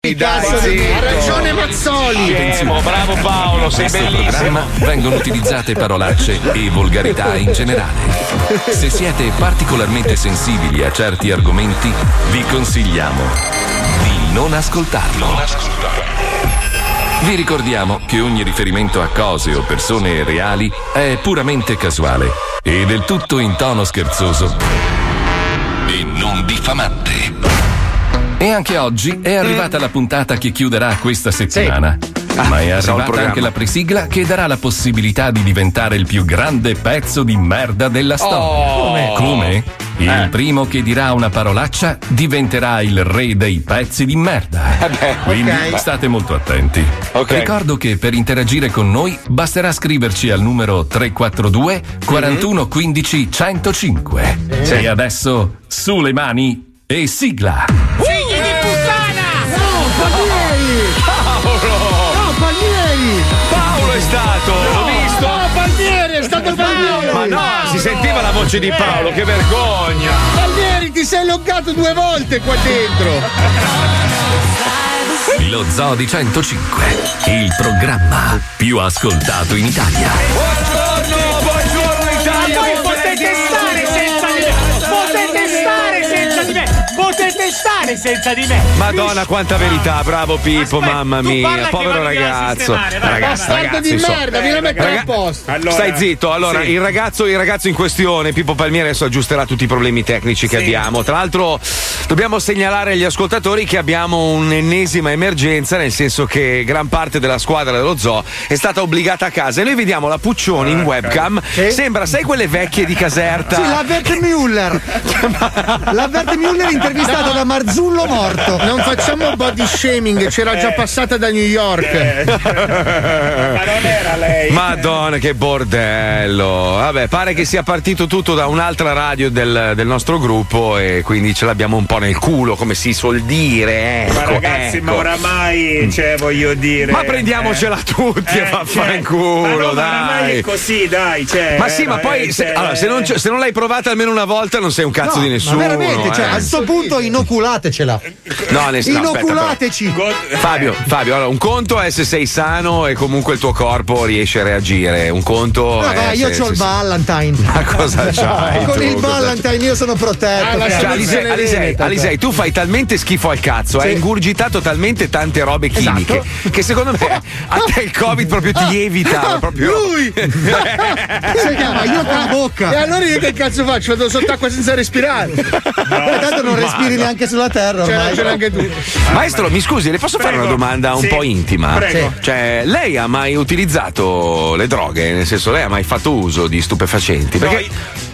Dai, ha ragione Mazzoli. Scemo, bravo Paolo, sei questo bellissimo. programma vengono utilizzate parolacce e volgarità in generale. Se siete particolarmente sensibili a certi argomenti, vi consigliamo di non ascoltarlo. Vi ricordiamo che ogni riferimento a cose o persone reali è puramente casuale e del tutto in tono scherzoso e non diffamante. E anche oggi è arrivata la puntata che chiuderà questa settimana. Ma è pensavo al arrivata anche la presigla che darà la possibilità di diventare il più grande pezzo di merda della storia. Oh. Come? Il Eh. primo che dirà una parolaccia diventerà il re dei pezzi di merda. Eh Quindi ok. state molto attenti. Ok. Ricordo che per interagire con noi basterà scriverci al numero 342 41 15 105. E adesso su le mani e sigla. Figli no, si sentiva la voce di Paolo, che vergogna. Palmieri, ti sei loggato due volte qua dentro! Lo Zoo di 105, il programma più ascoltato in Italia. Potete stare senza di me! Madonna, quanta verità, bravo Pippo, Aspetta, mamma mia, povero ragazzo. Bastardo ragazzi, di insomma. merda, vieni a mettere a posto! Stai zitto, allora il, ragazzo, il ragazzo in questione, Pippo Palmieri, adesso aggiusterà tutti i problemi tecnici che abbiamo. Tra l'altro dobbiamo segnalare agli ascoltatori che abbiamo un'ennesima emergenza, nel senso che gran parte della squadra dello zoo è stata obbligata a casa e noi vediamo la Puccioni in webcam. Sembra, sai quelle vecchie di Caserta? Sì, la Bert Müller. La Bert Müller intervistata da Marzullo morto. Non facciamo body shaming, c'era già passata da New York. Ma non era lei! Madonna, che bordello! Vabbè, pare che sia partito tutto da un'altra radio del, del nostro gruppo e quindi ce l'abbiamo un po' nel culo, come si suol dire. Ecco, Ma ragazzi, ecco. ma oramai, cioè, voglio dire. Ma prendiamocela tutti e eh, vaffanculo, cioè, ma no, ma oramai dai. è così, dai, cioè. Ma sì, ma eh, poi se, allora, se, non, se non l'hai provata almeno una volta non sei un cazzo No, di nessuno. ma veramente, cioè, eh. a sto punto inoculatecela. No, no, aspetta, Inoculateci. Però. Fabio, Fabio, allora, un conto è se sei sano e comunque il tuo corpo riesce a reagire. Un conto No, è. dai, io se- ho il Valentine. Ma cosa c'hai? Con tu? il Valentine io sono protetto. Ah. Cioè, Alisei, Alisei, Alisei, tu fai talmente schifo al cazzo, hai ingurgitato talmente tante robe chimiche che secondo me a te il Covid proprio ti evita. Proprio... Lui! Si chiama io con la E bocca. allora io che cazzo faccio? Vado sott'acqua senza respirare. Poi tanto non respiri neanche sulla terra ormai. ragione anche tu. Maestro, mi scusi, le posso fare Prego. una domanda un Sì. po' intima? Prego. Cioè, lei ha mai utilizzato le droghe? Nel senso, lei ha mai fatto uso di stupefacenti? Perché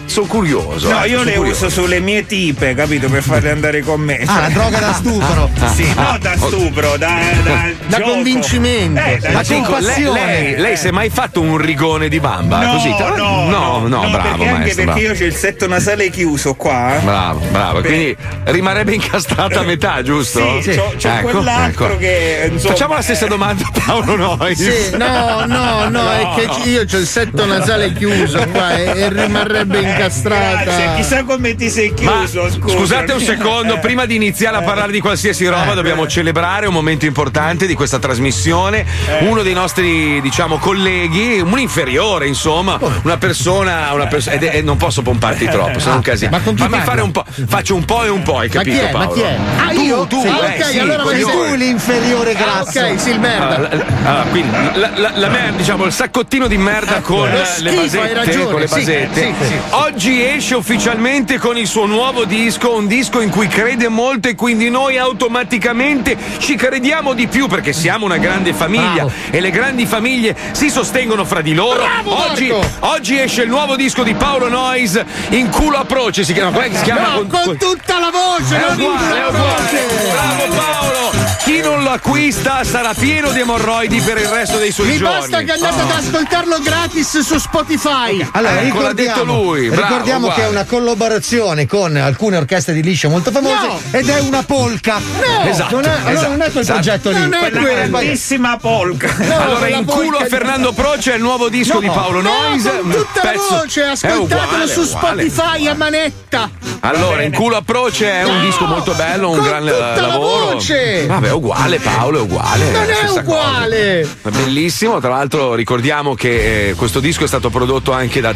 sono curioso. No, eh, io le curioso. uso sulle mie tipe, capito? Per farle andare con me. Ah, la droga da stupro. Sì, no da stupro, da, da, Da convincimento. Eh, da Ma La dico, lei, lei, lei si è mai fatto un rigone di bamba? No, così? no, no, no, bravo, perché anche maestro. perché bravo. io c'ho il setto nasale chiuso qua. Bravo, bravo. Beh. Quindi rimarrebbe incastrata a metà, giusto? Sì, c'ho, c'ho Ecco, quell'altro ecco. che insomma, Facciamo la stessa eh, domanda a Paolo noi. Sì, no, no, no, è che io ho il setto nasale chiuso qua e, e rimarrebbe incastrata. Grazie, chissà come ti sei Ma chiuso. scusami. scusate un secondo, prima di iniziare a parlare di qualsiasi roba, dobbiamo celebrare un momento importante di questa trasmissione. Uno dei nostri, diciamo, colleghi, un inferiore, insomma, una persona, una perso- ed è- non posso pomparti troppo, sono un casino. Ma con chi Fammi fare un po', faccio un po' e un po', hai Ma chi capito è? Ma Paolo? chi è? Ah, Tu, io? tu, Sì, eh, ok, sì, allora Sei tu l'inferiore Ah, grasso. ok, sì, il merda. Allora, allora, quindi la, la- la merda, diciamo il saccottino di merda con le schifo, hai basette, ragione, con le sì, basette. sì, sì. Oggi esce ufficialmente con il suo nuovo disco, un disco in cui crede molto e quindi noi automaticamente ci crediamo di più perché siamo una grande famiglia Bravo. e le grandi famiglie si sostengono fra di loro. Bravo, oggi, oggi esce il nuovo disco di Paolo Noyes, In culo a proce si chiama, si chiama? No, con tutta la voce, È uguale, è uguale. voce. Bravo Paolo! Chi non lo acquista sarà pieno di emorroidi per il resto dei suoi Mi giorni. basta che andate ad ascoltarlo gratis su Spotify. Allora, Ecco, l'ha ricordiamo, detto lui, bravo, ricordiamo che è una collaborazione con alcune orchestre di liscio molto famose No. ed è una polka. No, Esatto, non è, allora esatto, non è quel esatto. progetto lì. Non è Quella quello. grandissima polka. No, allora, in culo a Fernando Proce è il nuovo disco No, di Paolo No, Noise. con tutta la pezzo- voce, è ascoltatelo uguale, su uguale. Spotify a manetta. Allora, in culo a Proce è un disco molto bello, un gran tutta eh, la lavoro. voce. Vabbè, uguale, Paolo, è uguale. Non è stessa uguale. cosa. Bellissimo, tra l'altro ricordiamo che eh, questo disco è stato prodotto anche da.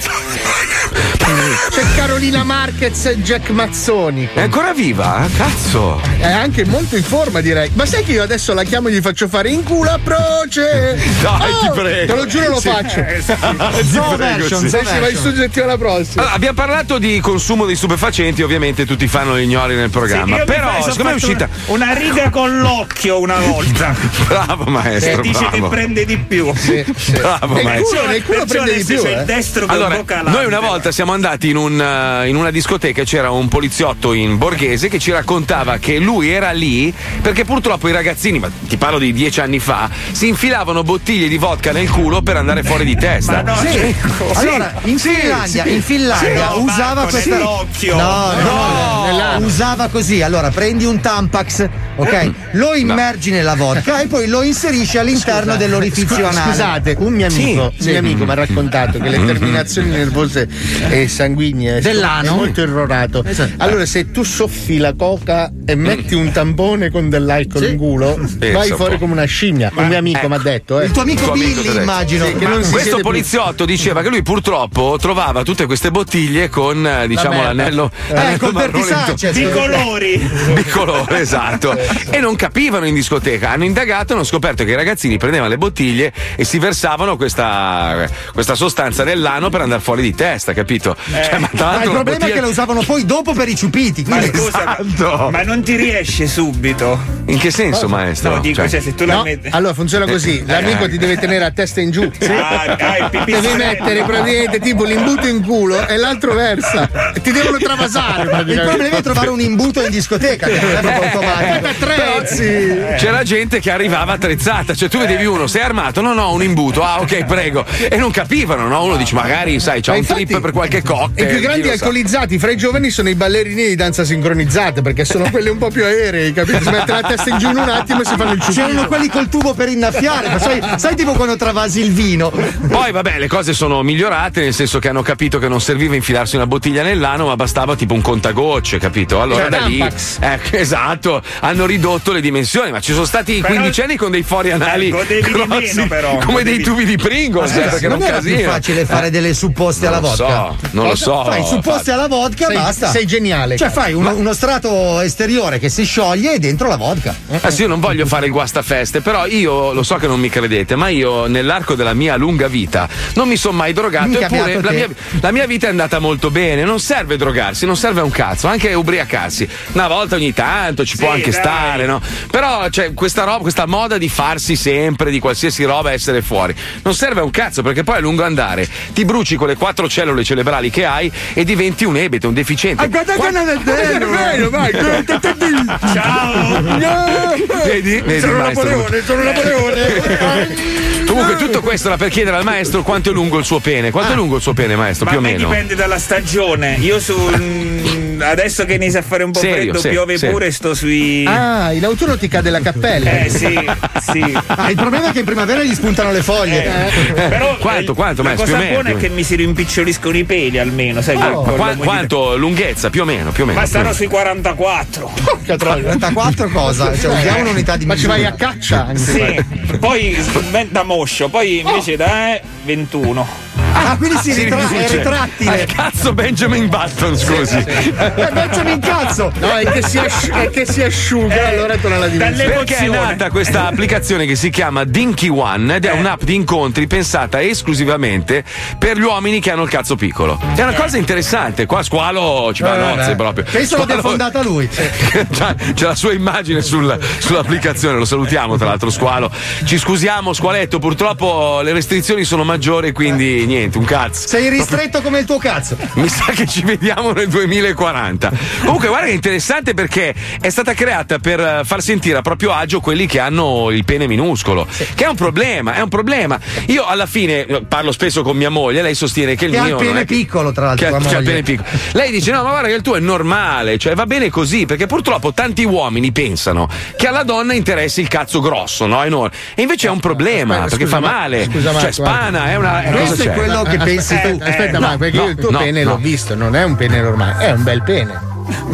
C'è Carolina Marquez e Jack Mazzoni. È ancora viva? Cazzo! È anche molto in forma, direi. Ma sai che io adesso la chiamo e gli faccio fare in culo a proce? Dai, Oh, ti prego. Te lo giuro, lo Sì. faccio. Version, sì. zo Se ci vai su settimana prossima. Allora, abbiamo parlato di consumo di stupefacenti, ovviamente tutti fanno gli ignori nel programma. Mi Però, siccome è uscita. Una, una riga con l'occhio una volta. Bravo maestro, Dice che bravo. prende di più. Bravo Nel maestro. culo, nel culo prende di più. c'è il eh. destro che Allora, noi una volta siamo andati in, un, eh, in una discoteca e c'era un poliziotto in borghese che ci raccontava che lui era lì perché purtroppo i ragazzini, ma ti parlo di dieci anni fa, si infilavano bottiglie di vodka nel culo per andare fuori di testa. Ma no, Sì. cioè, Allora, in sì, Finlandia, sì. in Finlandia Sì, usava Marco, questa. nell'occhio. No, no, No, usava così. Allora, prendi un Tampax, ok? Lo immergi nella vodka e poi lo inserisci all'interno dell'orifizio anale. Scusate, un mio amico, un mio amico mi ha raccontato che le terminazioni nervose e sanguigne Dell'ano? è molto irrorato. Allora, se tu soffi la coca e metti un tampone con dell'alcol in culo, vai Pensa un fuori come una scimmia. Un mio amico mi ha detto, eh. Il tuo amico tuo amico Billy, detto. immagino. Sì, che non si Questo siede più. poliziotto diceva che lui purtroppo trovava tutte queste bottiglie con eh, diciamo merda. l'anello, Eh, l'anello col marrone di colori. di colore, esatto. E non capivano in discoteca. Hanno indagato e hanno scoperto che i ragazzini prendevano le bottiglie e si versavano questa, questa sostanza nell'ano per andare fuori di testa, capito? Cioè, ma Ma il la problema è che lo usavano poi dopo per i ciupiti. Ma Quindi scusa, ma- ma non ti riesce subito. In che senso, maestro? No, dico, Cioè- cioè, se tu la No, metti. allora funziona così: l'amico ti deve tenere a testa in giù. Ah, ah, Devi pipistrello. mettere praticamente tipo l'imbuto in culo e l'altro versa. E ti devono travasare. il problema è trovare un imbuto in discoteca, che non è proprio automatico. Da tre. C'era gente che arrivava attrezzata, cioè tu vedevi uno, sei armato? No, no, un imbuto. Ah, ok, prego. E non capivano, no? Uno dice, magari, sai, c'ha Ma un infatti, trip per qualche cocktail. I più grandi lo sa. alcolizzati fra i giovani sono i ballerini di danza sincronizzata perché sono quelli un po' più aerei, capito? Si mette la testa in giù in un attimo e si fanno il ciuffino. C'erano quelli col tubo per innaffiare, ma sai, sai tipo quando travasi il vino? Poi vabbè, le cose sono migliorate, nel senso che hanno capito che non serviva infilarsi una bottiglia nell'ano, ma bastava tipo un contagocce, capito? Allora Cioè, da lì, ecco, esatto, hanno ridotto le dimensioni, ma ci sono stati Però- quindicenni con dei fori anali Eh, di grossi, meno, però. come dei tubi di Pringles, eh, perché non non era più casino. facile fare delle supposte alla Non vodka. so, non lo so. Fai supposte alla vodka, Sei- basta. sei geniale. Cioè, fai uno, uno strato esteriore che si scioglie e dentro la vodka. Adesso io non voglio fare il guastafeste, però io lo so che non mi credete, ma io nell'arco della mia lunga vita non mi sono mai drogato. Minchia, Eppure la mia, la mia vita è andata molto bene. Non serve drogarsi, non serve un cazzo, anche ubriacarsi. Una volta ogni tanto ci può Sì, anche dai. stare, no? Però c'è questa roba, questa moda di farsi sempre di qualsiasi roba essere fuori. Non serve un cazzo, perché poi a lungo andare ti bruci quelle quattro cellule cerebrali che hai e diventi un ebete, un deficiente. Ciao. Vedi? Vedi, Sono maestro? Napoleone, sono Napoleone. Comunque tutto questo era per chiedere al maestro quanto è lungo il suo pene. Quanto è lungo il suo pene, maestro, Ma più o me meno? dipende dalla stagione. Io su. Adesso che inizia a fare un po' Serio, freddo, serio, piove serio. pure, sto sui. Ah, in autunno ti cade la cappella. Eh sì, sì. Ah, il problema è che in primavera gli spuntano le foglie. Però Quanto, eh, quanto, la maestro, cosa più o meno, buona è che mi si rimpiccioliscono i peli almeno, sai, Ma con qua- quanto lunghezza, più o meno, più o meno. Ma meno. sui 44. 34 cosa? Cioè, usiamo un'unità di Ma ci misura. vai a caccia anche. Sì, poi da moscio, poi invece da eh, 21. Ah, quindi si Si ritra- è riduce. retrattile. Al cazzo Benjamin Button, scusi. Eh, Benjamin in cazzo! No, è che si, asci- è che si asciuga, allora torna la dimensione. Perché è nata questa applicazione che si chiama Dinky One ed è un'app di incontri pensata esclusivamente per gli uomini che hanno il cazzo piccolo. È una cosa interessante, qua Squalo ci va a Eh, nozze proprio. Penso l'abbia Squalo- fondata lui. C'è la sua immagine sul- sull'applicazione, lo salutiamo tra l'altro Squalo. Ci scusiamo Squaletto, purtroppo le restrizioni sono maggiori, quindi niente. niente, un cazzo. Sei ristretto come il tuo cazzo. Mi sa che ci vediamo nel 2040. Comunque, guarda che è interessante perché è stata creata per eh, far sentire a proprio agio quelli che hanno il pene minuscolo. Che è un problema, è un problema. Io alla fine eh, parlo spesso con mia moglie, lei sostiene che il Che ha mio. il non pene piccolo, tra l'altro. che, che ha il pene piccolo. Lei dice: No, ma guarda che il tuo è normale, cioè va bene così, perché purtroppo tanti uomini pensano che alla donna interessi il cazzo grosso, no? Enorme. E invece è un problema, Aspetta, perché scusa, fa ma- male. scusa, cioè, Marco, spana, è una. È Questo è quello che pensi tu. Aspetta, aspetta, no, ma perché no, io il tuo no, pene no. l'ho visto, non è un pene normale, è un bel pene.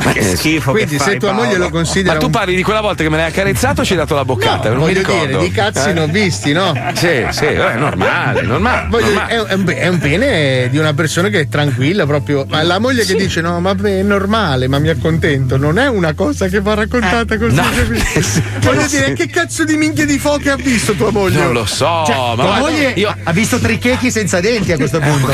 Ma che schifo Quindi che se fai, tua moglie Paolo. lo considera Ma tu un parli di quella volta che me l'hai accarezzato o ci hai dato la boccata? non mi voglio ricordo. dire, di cazzi Eh? ne ho visti, no? Sì, sì, è normale, normale. Voglio dire, normale. è, è un, è un pene di una persona che è tranquilla proprio. Ma la moglie che dice no, ma è normale, ma mi accontento, non è una cosa che va raccontata così. no. capito? Voglio dire, che cazzo di minchia di foche ha visto tua moglie? Non lo so, Cioè, ma tua moglie io ha visto trichechi senza denti a questo punto.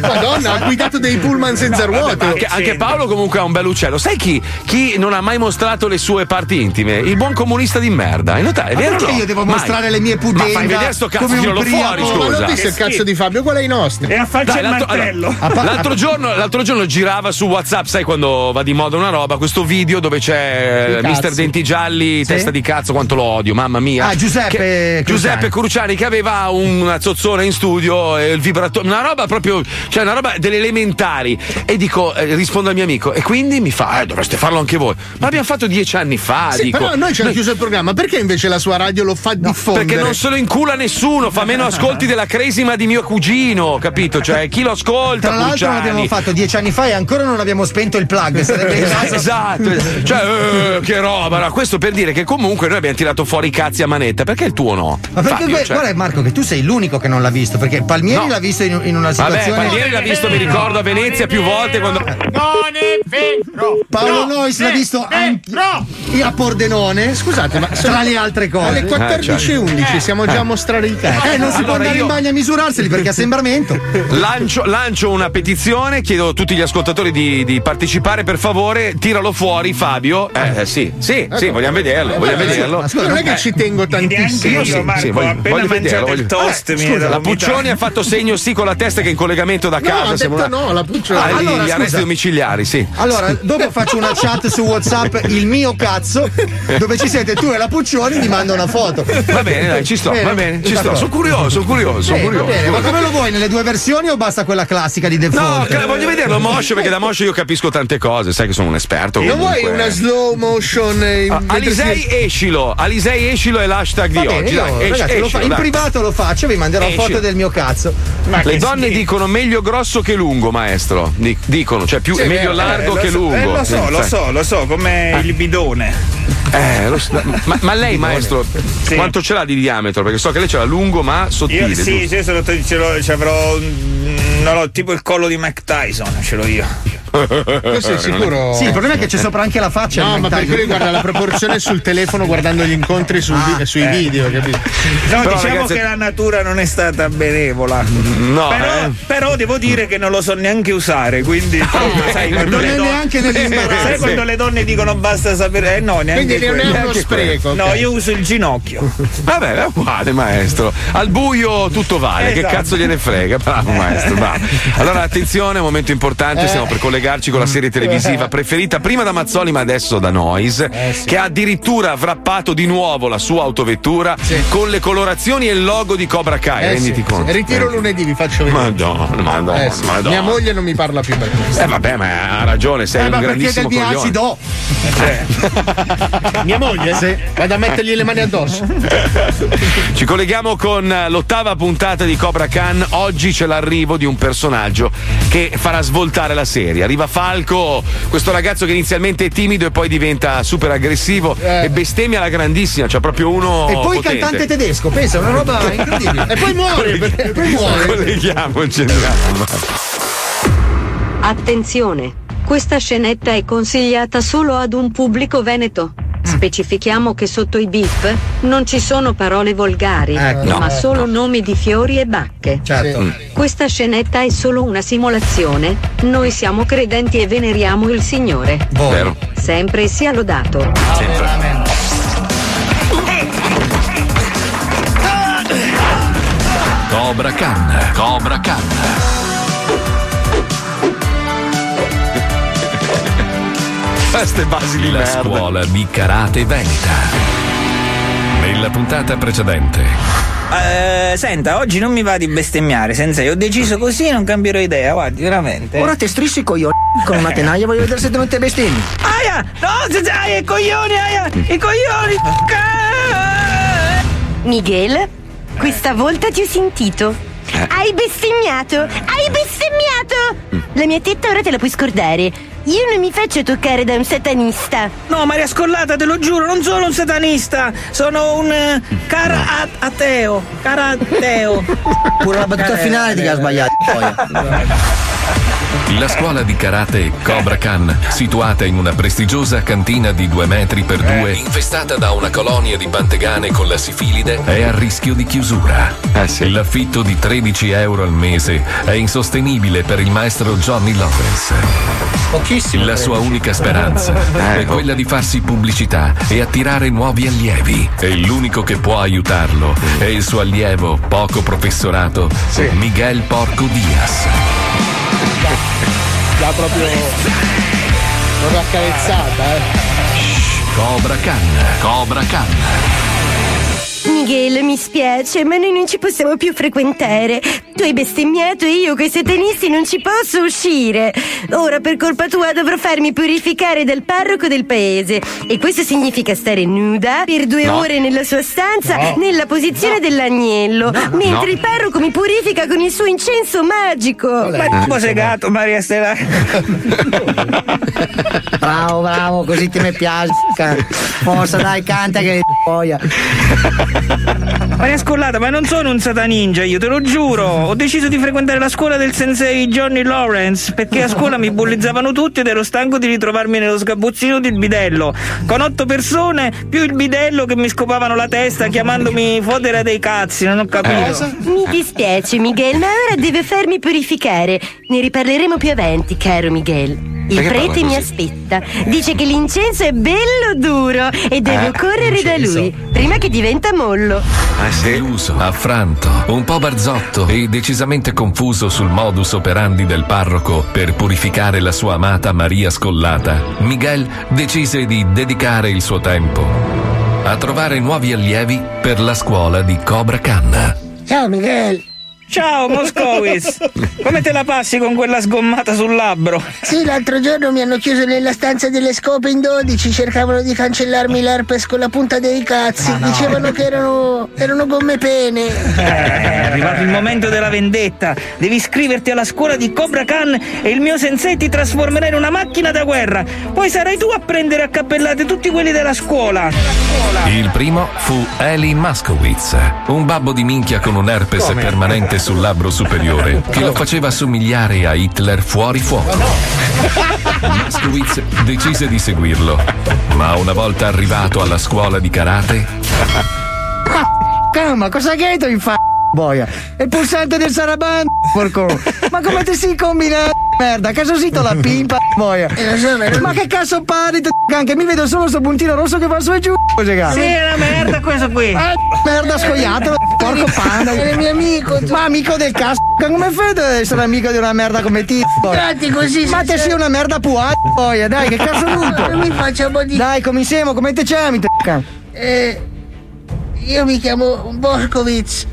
Madonna, ha guidato dei pullman senza ruote. Anche, anche Paolo comunque ha un bel uccello. Sai chi, chi non ha mai mostrato le sue parti intime? Il buon comunista di merda. Hai notato? È Ma vero perché no? io devo Mai. mostrare le mie Ma pudenda fai vedere sto cazzo, come un tiralo fuori, priapo? Ma scusa. l'ho visto il cazzo di Fabio, qual è i nostri? E affaccia Dai, il l'altro, martello. allora, l'altro giorno, l'altro giorno girava su WhatsApp, sai quando va di moda una roba, questo video dove c'è. Mister Denti Gialli, testa di cazzo, quanto lo odio, mamma mia. Ah, Giuseppe Che- Cruciani. Giuseppe Cruciani che aveva una zozzona in studio e il vibratore, una roba proprio, cioè una roba delle elementari. E dico, eh, rispondo al mio amico, e quindi mi fa, eh, dovreste farlo anche voi. Ma l'abbiamo fatto dieci anni fa, Sì, dico. però noi ci hanno chiuso il programma, perché invece la sua radio lo fa diffondere? Perché non se lo incula nessuno, fa meno ascolti della cresima di mio cugino, capito? Cioè, chi lo ascolta? Tra l'altro Cruciani? l'abbiamo fatto dieci anni fa e ancora non abbiamo spento il plug. Caso- Esatto, cioè, eh, che roba, no? questo per dire che comunque noi abbiamo tirato fuori i cazzi a manetta, perché il tuo no? Ma perché Fabio, que- cioè- guarda Marco che tu sei l'unico che non l'ha visto perché Palmieri No. l'ha visto in, in una Vabbè, situazione Palmieri l'ha visto, mi ricordo, a Venezia più volte quando. Non è vero. Paolo No, Nois l'ha è visto anche vero. a Pordenone Scusate, ma tra le altre cose alle 14.11 siamo già a mostrare i cazzi. eh non si può Allora, andare io- in bagno a misurarseli perché è assembramento Lancio, lancio una petizione, chiedo a tutti gli ascoltatori di, di partecipare, per favore, tiralo fuori, Fabio. Eh, eh, sì, sì, sì, vogliamo vederlo, vogliamo vederlo. ma scusa, non è che Eh. ci tengo tantissimo. io, sì, Marco, sì, voglio- voglio mangiato vederlo, il voglio-. Eh, viene da La. Puccioni ha fatto segno sì con la testa che è in collegamento da No, casa. ha siamo detto una- no, la Puccioni. Ah, gli- Allora, gli scusa. arresti domiciliari, sì. allora dopo faccio una chat su Whatsapp il mio cazzo dove ci siete tu e la Puccioni mi manda una foto Va bene, dai, ci sto, Bene, va bene, ci sto. d'accordo. Sono curioso, sono curioso, sono Eh, curioso. bene, ma come lo vuoi nelle due versioni o basta quella classica di No, default ca- voglio vederlo Moscio perché da Moscio io capisco tante cose, sai che sono un esperto. Non vuoi una slow motion? in- Ah, mentre Alisei si- escilo, Alisei escilo è l'hashtag Va di bene, oggi. io, dai, ragazzi, lo fa- escilo, in dai. privato lo faccio, vi manderò foto del mio cazzo. Ma Le donne schifo. dicono meglio grosso che lungo, maestro. Di- dicono, cioè più, meglio eh, largo Eh, che so, lungo. eh, lo so, lo so, lo so, come il bidone. Eh, lo so. ma, ma lei, maestro, Sì. quanto ce l'ha di diametro? Perché so che lei ce l'ha lungo ma sottile. Io sì, sì, ce l'ho, ce l'ho, ce l'avrò, mm, non ho, tipo il collo di Mike Tyson, ce l'ho io. Tu sei sicuro? Sì, il problema è che c'è sopra anche la faccia. No, ma perché lui guarda la proporzione sul telefono guardando gli incontri sul vi- sui eh. video, capito? No, Però, diciamo ragazzi- che la natura non è stata benevola. No, Però, eh. però devo dire che non lo so neanche usare, quindi sai, quando Non le neanche sai nell'imbarazzo. quando le donne dicono basta sapere, eh no, neanche Quindi non è uno spreco. No, io uso il ginocchio. Vabbè, è uguale, maestro. Al buio tutto vale. Che Esatto. cazzo gliene frega? Bravo, maestro. Bravo. Allora, attenzione, momento importante. Stiamo per collegarci con la serie televisiva preferita prima da Mazzoli, ma adesso da Noise, che ha addirittura wrappato di nuovo la sua autovettura con le colorazioni e il logo di Cobra Kai. Eh, renditi sì, conto. sì. Ritiro Eh. lunedì, vi faccio vedere. Madonna, madonna, Eh, sì. madonna. Mia moglie non mi parla più per questo. Eh vabbè, ma ha ragione, sei Eh, un ma perché grandissimo del coglione. acido? Mia moglie? Sì. Vado a mettergli le mani addosso. Ci colleghiamo con l'ottava puntata di Cobra Khan. Oggi c'è l'arrivo di un personaggio che farà svoltare la serie. Arriva Falco, questo ragazzo che inizialmente è timido e poi diventa super aggressivo Eh. e bestemmia alla grandissima. C'è proprio uno. E poi il potente. cantante tedesco, pensa, è una roba incredibile. E poi muore. E poi muore. Colleghiamoci. Attenzione! Questa scenetta è consigliata solo ad un pubblico veneto. Specifichiamo che sotto i beef non ci sono parole volgari, Ecco. No. ma solo nomi di fiori e bacche. Certo. Mm. Questa scenetta è solo una simulazione. Noi siamo credenti e veneriamo il Signore. Vero. Sempre sia lodato. Cobra Khan. Cobra Khan. Queste basi di La merda. scuola di karate veneta. Nella puntata precedente, Eh, senta, oggi non mi va di bestemmiare, sensei. Ho deciso così e non cambierò idea, guardi, veramente. Ora te strissi i coglioni con una tenaglia, voglio vedere se te non te bestemmi. Aia! No, sensei, aia, i coglioni, aia! I coglioni! Miguel, questa volta ti ho sentito. Hai bestemmiato! Hai bestemmiato! La mia tetta ora te la puoi scordare. Io non mi faccio toccare da un satanista. No, Maria Scollata, te lo giuro, non sono un satanista, sono un eh, cara ateo. Cara ateo. Pure la battuta finale ti ha sbagliato. la scuola di karate Cobra Khan, situata in una prestigiosa cantina di due metri per due, infestata da una colonia di pantegane con la sifilide, è a rischio di chiusura. L'affitto di 13 euro al mese è insostenibile per il maestro Johnny Lawrence. Pochissimo. La sua unica speranza è quella di farsi pubblicità e attirare nuovi allievi. E l'unico che può aiutarlo è il suo allievo poco professorato, Miguel Porco Diaz. L'ha proprio. Proprio accarezzata, eh. Cobra Khan, Cobra Khan. Miguel, mi spiace, ma noi non ci possiamo più frequentare. Tu hai bestemmiato e io coi satanisti non ci posso uscire. Ora, per colpa tua, dovrò farmi purificare dal parroco del paese. E questo significa stare nuda per due No. ore nella sua stanza, No. nella posizione dell'agnello, mentre No. il parroco mi purifica con il suo incenso magico. Ma tipo segato, Maria Stella. Bravo, bravo, così ti mi piace. Forza, dai, canta che boia. Maria Scollata, ma non sono un sataninja, io te lo giuro. Ho deciso di frequentare la scuola del sensei Johnny Lawrence perché a scuola mi bullizzavano tutti ed ero stanco di ritrovarmi nello sgabuzzino del bidello. Con otto persone, più il bidello che mi scopavano la testa chiamandomi fodera dei cazzi, non ho capito. Mi dispiace, Miguel, ma ora deve farmi purificare. Ne riparleremo più avanti, caro Miguel. Il Perché prete mi aspetta. Dice che l'incenso è bello duro e devo Eh, correre da lui prima che diventa mollo. Deluso, affranto, un po' barzotto e decisamente confuso sul modus operandi del parroco per purificare la sua amata Maria Scollata, Miguel decise di dedicare il suo tempo a trovare nuovi allievi per la scuola di Cobra Khan. Ciao Miguel. Ciao Moscowis, come te la passi con quella sgommata sul labbro? Sì, l'altro giorno mi hanno chiuso nella stanza delle scope in 12, cercavano di cancellarmi l'herpes con la punta dei cazzi, dicevano che erano, erano gomme pene. Eh, è arrivato il momento della vendetta. Devi iscriverti alla scuola di Cobra Khan e il mio sensei ti trasformerà in una macchina da guerra. Poi sarai tu a prendere a cappellate tutti quelli della scuola. Il primo fu Eli Maskowitz, un babbo di minchia con un herpes Come? permanente sul labbro superiore che lo faceva somigliare a Hitler fuori fuoco. Maskowitz decise di seguirlo, ma una volta arrivato alla scuola di karate, Calma, cosa hai in fa? Boia. È il pulsante del Saraban, porco. Ma come ti si combina? Merda, casosito la pimpa, boia. Ma che cazzo parli? Anche mi vedo solo sto puntino rosso che va su e giù. Sì, è una merda questo qui. Ah, merda scoiato, porco panda. Era mio amico. tu. Ma amico del cazzo, come fai ad essere amico di una merda come te? boia? Tratti così, Ma te se- sei una merda puà, boia, dai, che cazzo lupo? Non mi faccia un po' di... Dai, cominciamo, come te chiami? t- can? Eh, io mi chiamo Boskovic.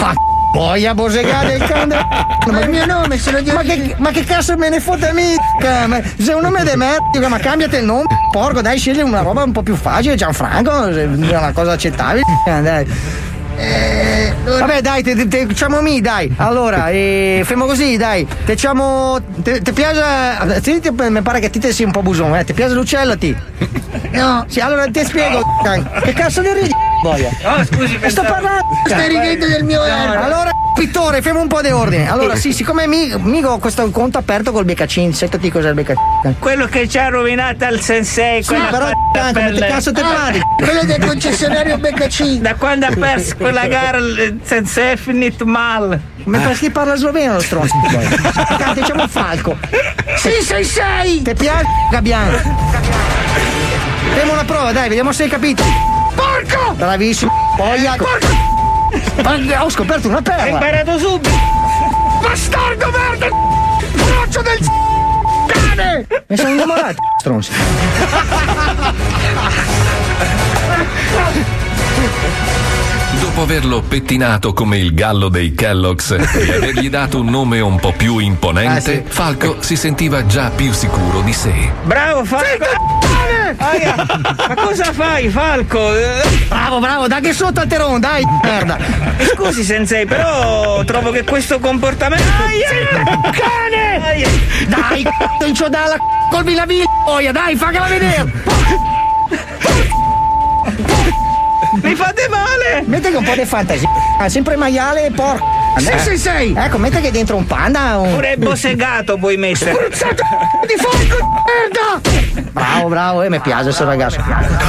Ah, Boia, bosegà del can. Ma è il mio nome, se lo dico. Ma che, ma che cazzo me ne fotte a me? c- Se un nome di merda, ma cambiate il nome, porco, dai, scegli una roba un po' più facile, Gianfranco, è una cosa accettabile. c- Dai. Eh, Vabbè, dai, te, te, te diciamo mi, dai. Allora, eh, fermo così, dai. Te diciamo. Te, te piace. Sì, ti- mi pare che ti te sia un po' busone, eh. Ti piace l'uccello, ti? No. Sì, allora ti spiego. Che cazzo di ridi? Boia. Oh, scusi, sto parlando. Stai ridendo del mio erba. Allora, pittore, fermo un po' di ordine. Allora, sì, siccome mi, mi ho questo conto aperto col Beccacin, settati cos'è il Beccacin. Quello che ci ha rovinato il sensei. Sì, però, tanto, che le- cazzo te pari? Quello del concessionario Beccacin. Da quando ha perso quella gara il sensei è finito male. Ma perché parla sloveno lo stronzo? Tanto diciamo Falco. Sì, sei sei. Ti piace, Gabbiano? Facciamo una prova, dai, vediamo se hai capito. Porco! Bravissimo. Poi, Porco! Ma ho scoperto una Hai perla. imparato subito! Bastardo verde! Braccio del cane! Mi sono innamorato, stronzi. Dopo averlo pettinato come il gallo dei Kellogg's e avergli dato un nome un po' più imponente, Falco si sentiva già più sicuro di sé. Bravo Falco! Aia, ma cosa fai Falco? Bravo, bravo, dai che sotto al terone, dai, merda. Scusi sensei, però trovo che questo comportamento... Aia! Cane! Aia. Dai, c***o, inciodalla, colmi la villa, dai, fagliela vedere. Mi fate male! Mette che un po' di fantasia. Ah, sempre maiale e porco. Sei, sei, sei! Ecco, mette che dentro un panda. Un... Pure bossegato puoi mettere. Puzzato di falco merda! Bravo, bravo, e mi piace questo ragazzo.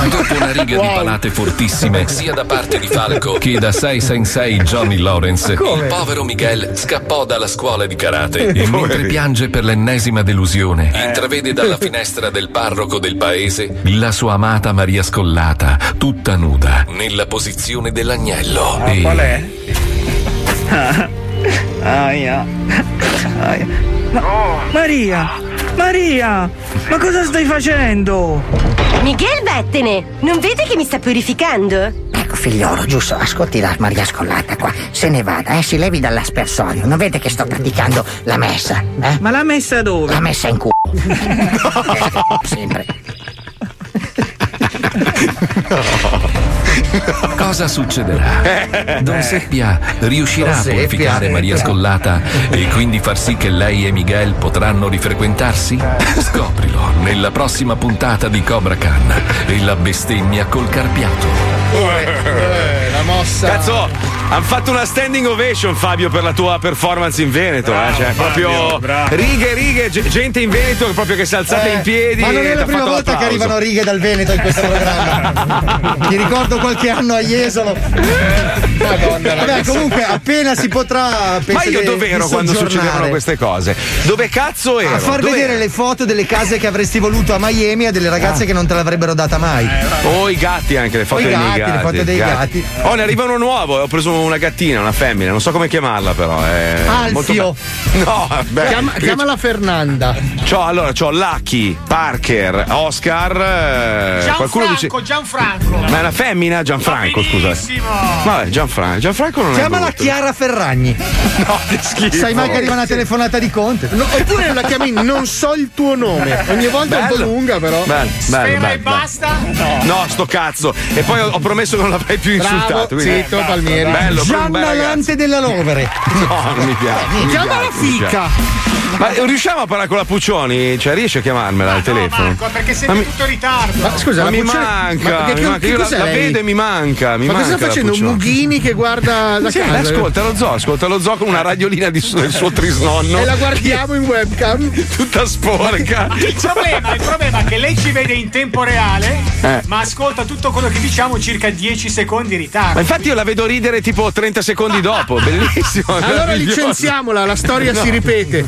Dopo una riga di palate fortissime, sia da parte di Falco che da 666 Johnny Lawrence, il povero Miguel scappò dalla scuola di karate e mentre piange per l'ennesima delusione, intravede dalla finestra del parroco del paese la sua amata Maria Scollata, tutta nuda, nella posizione dell'agnello. e... Qual è? Aia. Aia. Ma- Maria! Maria! Ma cosa stai facendo? Miguel, vattene! Non vedi che mi sta purificando? Ecco, figliolo, giusto, ascolti la Maria Scollata qua. Se ne vada, eh, si levi dall'aspersorio. Non vede che sto praticando la messa, eh? Ma l'ha messa dove? La messa in culo. Sempre. Cosa succederà? Don Seppia riuscirà Don a Seppia. purificare Maria Scollata e quindi far sì che lei e Miguel potranno rifrequentarsi? Scoprilo nella prossima puntata di Cobra Khan e la bestemmia col carpiato. Eh, la mossa. Cazzo, hanno fatto una standing ovation, Fabio, per la tua performance in Veneto. eh? Cioè, proprio righe, righe, ge- gente in Veneto proprio che si è alzata Eh, in piedi. Ma non è la prima volta che l'applauso. arrivano righe dal Veneto in questo programma. Ti ricordo qualche anno a Jesolo. Madonna, Vabbè, comunque, appena si potrà. Ma penso io di- dove di ero quando succedevano queste cose? Dove cazzo ero? A far Dove vedere ero? le foto delle case che avresti voluto a Miami a delle ragazze che non te l'avrebbe data mai. O i gatti anche, le foto O i dei gatti, le gatti. foto dei gatti. Oh, ne arriva uno nuovo, ho preso una gattina, una femmina, non so come chiamarla però. È Alfio. molto- No, beh. Chiama- chiamala Fernanda. C'ho, allora, c'ho Lucky, Parker, Oscar. eh, qualcuno dice. Gianfranco, Gianfranco. Ma è una femmina? Gianfranco, scusa. Vabbè, Gianfranco. Gianfranco non Chiamala è brutto. Chiara Ferragni. No, che schifo. Sai mai che arriva una telefonata di Conte? No, oppure la chiami non so il tuo nome. Ogni volta è un po' Bello. lunga, però. Bello, bello, e bello, basta? bello. No, sto cazzo. E poi ho, ho promesso che non l'avrei più Bravo, insultato. quindi- zitto, Palmieri. Bello, proprio un bel Gianna. Lante della Lovere. No, non mi piace. non mi piace. fica. Ma riusciamo a parlare con la Puccioni? Cioè, riesci a chiamarmela al No, telefono? Marco, perché siete Ma mi- tutto in ritardo. Ma scusa, Ma la mi Puccioni- manca, Ma che, mi che- manca. che Io la, la vedo e mi manca. Mi Ma cosa sta la facendo? Un. Mughini che guarda da Sì, casa. ascolta lo zoo, ascolta lo zoo con una radiolina di- del suo trisnonno. E la guardiamo in webcam. Tutta sporca. Il problema, il problema è che lei ci vede in tempo reale, Eh. ma ascolta tutto quello che diciamo circa 10 secondi in ritardo. Ma infatti io la vedo ridere tipo 30 secondi dopo, bellissimo. Allora licenziamola, la storia si ripete.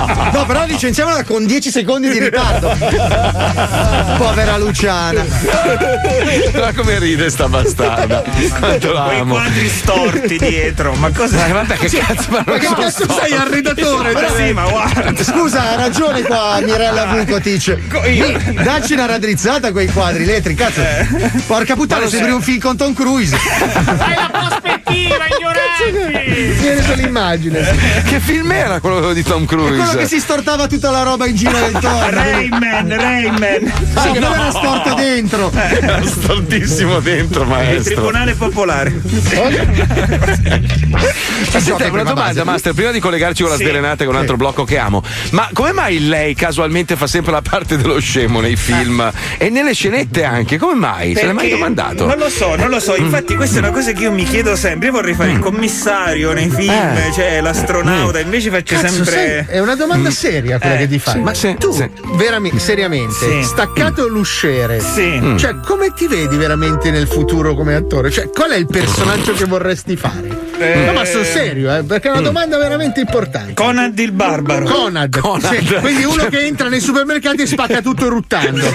No, però licenziamola con 10 secondi di ritardo. Povera Luciana. Guarda come ride sta bastarda. Quanto la Quei amo. quadri storti dietro, ma cosa. Ma vabbè, che cazzo, ma Ma che cazzo storti. sei, arredatore? Ma sì, ma guarda. Scusa, ha ragione qua Mirella Vukotic. Dacci una raddrizzata a quei quadri letri, cazzo. Porca puttana, sembri un film con Tom Cruise. Fai la prospettiva, ignoranti! Viene sull'immagine. Che film era quello di Tom Cruise? Che si stortava tutta la roba in giro intorno. Rayman, Rayman. Sì, che non era storto dentro. Era stortissimo dentro, Il maestro. tribunale popolare. Ma senta, una domanda, base. Master, prima di collegarci con la Sì. sdrenata e con un altro blocco che amo, ma come mai lei casualmente fa sempre la parte dello scemo nei film e nelle scenette anche? Come mai? Se l'hai mai domandato? Non lo so, non lo so. Infatti, questa è una cosa che io mi chiedo sempre. Io vorrei fare il commissario nei film, Eh. cioè l'astronauta. Invece faccio Cazzo, sai, sempre. è una domanda seria quella Eh, che ti fai. sì, Ma sì, tu, sì. veramente, seriamente, Sì. staccato l'usciere, Sì. cioè, come ti vedi veramente nel futuro come attore? Cioè, qual è il personaggio che vorresti fare? No, ma sono serio, eh, perché è una domanda veramente importante. Conad il barbaro. Conad. Conad. Sì, quindi uno che entra nei supermercati e spacca tutto ruttando.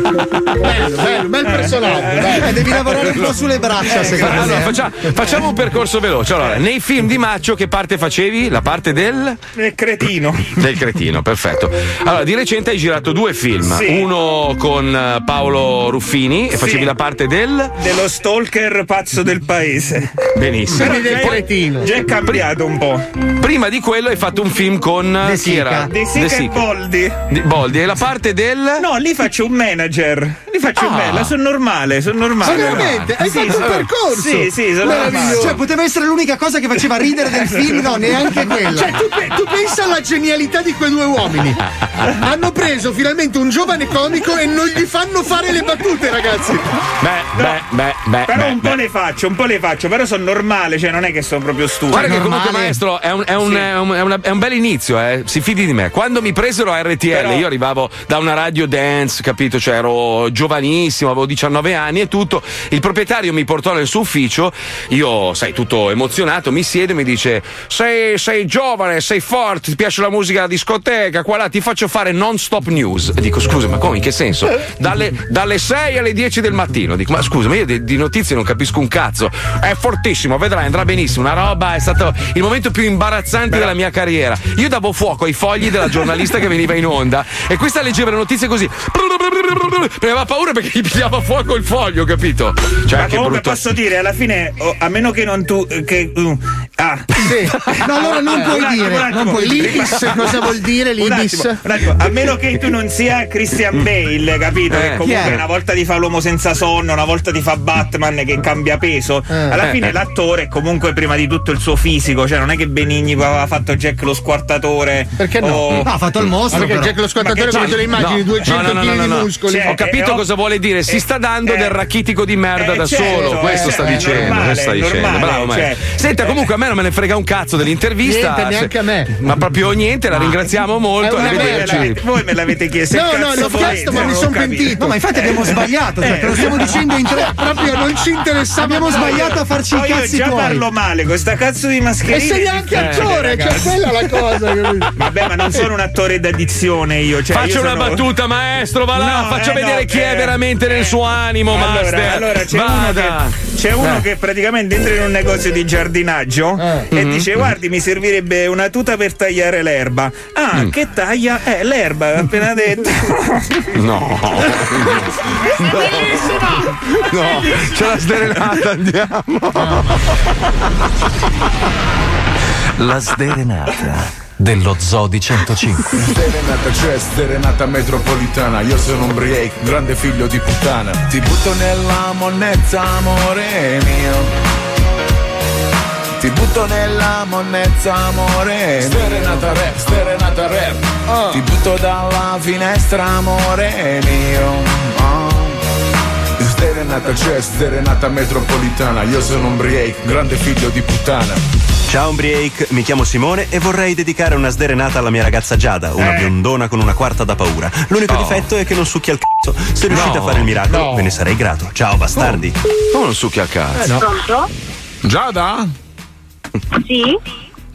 bello, bello, bel personaggio. bello. Eh, devi lavorare un po' sulle braccia, secondo Allora, me. faccia- facciamo un percorso veloce. Allora, nei film di Maccio che parte facevi? La parte del Nel cretino. del cretino, perfetto. Allora, di recente hai girato due film, Sì. uno con eh, Paolo Ruffini e facevi Sì. la parte del Dello stalker pazzo del paese. benissimo. Quelli del cretino. Già è cambiato un po'. Prima di quello hai fatto un film con De chi era? Sica. De Sica e Sica. Boldi. Di- Boldi e la parte del No, lì faccio un manager. Lì faccio un Ah. manager. Sono normale, sono normale. Ma veramente? Hai Sì, fatto sì. un percorso? Sì, sì, sono normale. Cioè, poteva essere l'unica cosa che faceva ridere del film, no, neanche quella. Cioè, tu, pe- tu pensa alla genialità di quei due uomini. Hanno preso finalmente un giovane comico e non gli fanno fare le battute, ragazzi. Beh, beh, beh, beh. Però beh, un po' beh. le faccio, un po' le faccio, però sono normale, cioè non è che sono proprio stupido. Guarda che normale. comunque maestro è un, è un- è un- è una- è un bel inizio, eh. si fidi di me. Quando mi presero a RTL, Però- io arrivavo da una radio dance, capito? Cioè ero giovanissimo, avevo 19 anni e tutto. Il proprietario mi portò nel suo ufficio, io, sai, tutto emozionato, mi siedo e mi dice: sei, sei giovane, sei forte, ti piace la musica da discoteca, qua là ti faccio fare non stop news. E dico, scusa, ma come? In che senso? Dalle, dalle 6 alle 10 del mattino. Dico, ma scusa, ma io di, di notizie non capisco un cazzo. È fortissimo, vedrai, andrà benissimo. Una roba, è stato il momento più imbarazzante della mia carriera. Io davo fuoco ai fogli della giornalista che veniva in onda e questa leggeva le notizie così. Mi aveva paura perché gli pigliava fuoco il foglio, capito? Cioè, Ma che comunque brutto. posso dire, alla fine, oh, a meno che non tu. Che, uh, ah. No, allora non puoi attimo, dire, un attimo. non puoi dire. L'Ibis, cosa vuol dire l'Ibis? attimo, un attimo, a meno che tu non sia Christian Bale, capito? Eh, che comunque una volta ti fa l'uomo senza sonno, una volta ti fa Batman che cambia peso. Alla Eh, fine eh. l'attore è comunque prima di tutto il suo fisico, cioè non è che Benigni aveva fatto Jack lo squartatore. Perché no? o- No, ha fatto il mostro. perché però. Jack lo che come lo immagini? No. 200 No, no, no, no, di muscoli. Cioè, Ho capito eh, cosa vuole dire, si eh, sta dando eh, del rachitico di merda eh, da certo, solo. Questo eh, sta è dicendo. normale, questo sta dicendo. normale, Bravo, cioè, Senta, eh, comunque a me non me ne frega un cazzo dell'intervista. Niente, neanche a me. Ma proprio niente, la ringraziamo molto. Voi, me Arrivederci. l'avete, voi me l'avete chiesto. No, no, l'ho chiesto, ma mi sono pentito. No, ma infatti abbiamo sbagliato, cioè, te lo stiamo dicendo in tre. Proprio non ci interessava. Abbiamo sbagliato a farci i io cazzi già tuoi. Male con sta cazzo di E mascherina. sei anche Eh, attore, cioè quella è la cosa. Vabbè, ma non sono un attore d'addizione io. Cioè, Faccia io una sono- battuta, maestro, va là, No, faccia eh, vedere no, chi è eh, veramente nel eh. suo animo, Allora, master. allora c'è uno, Vada. che, c'è uno Eh. che praticamente entra in un negozio di giardinaggio Eh. e Mhm. dice: Guardi, mi servirebbe una tuta per tagliare l'erba. Ah, Mm. che taglia? Eh, l'erba, appena detto. No. No, c'è la sdrenata, andiamo. La sderenata. Dello Zodi 105. Serenata c'è, serenata metropolitana. Io sono un break, grande figlio di puttana. Ti butto nella monnezza, amore mio. Ti butto nella monnezza, amore Serenata rap, serenata rap Ti butto dalla finestra, amore mio. Serenata c'è, serenata metropolitana Io sono un break, grande figlio di puttana Ciao Umbriake, mi chiamo Simone e vorrei dedicare una sderenata alla mia ragazza Giada, una Eh. biondona con una quarta da paura. L'unico Oh. difetto è che non succhia il cazzo. Se riuscite a fare il miracolo, No. ve ne sarei grato. Ciao bastardi. Come non succhia il cazzo? Pronto? Giada? Sì?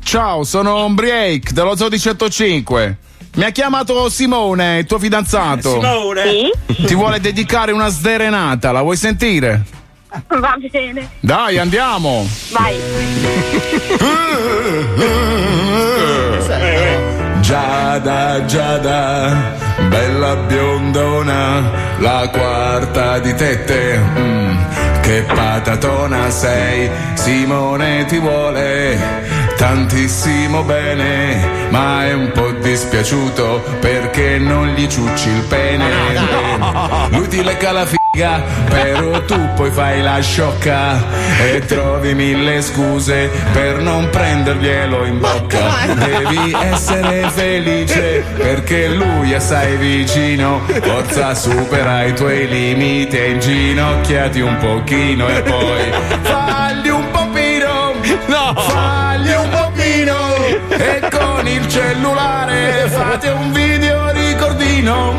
Ciao, sono un break dello Zoo di 105. Mi ha chiamato Simone, il tuo fidanzato. Simone. Sì? Ti vuole dedicare una sderenata, la vuoi sentire? Va bene. Dai, andiamo. Vai. Giada, Giada, bella biondona, la quarta di tette. mm, che patatona sei, Simone ti vuole tantissimo bene, ma è un po' dispiaciuto perché non gli ciucci il pene. Lui ti lecca la figa, però tu poi fai la sciocca e trovi mille scuse per non prenderglielo in bocca. Devi essere felice perché lui è assai vicino. Forza, supera i tuoi limiti e inginocchiati un pochino e poi il cellulare, fate un video ricordino,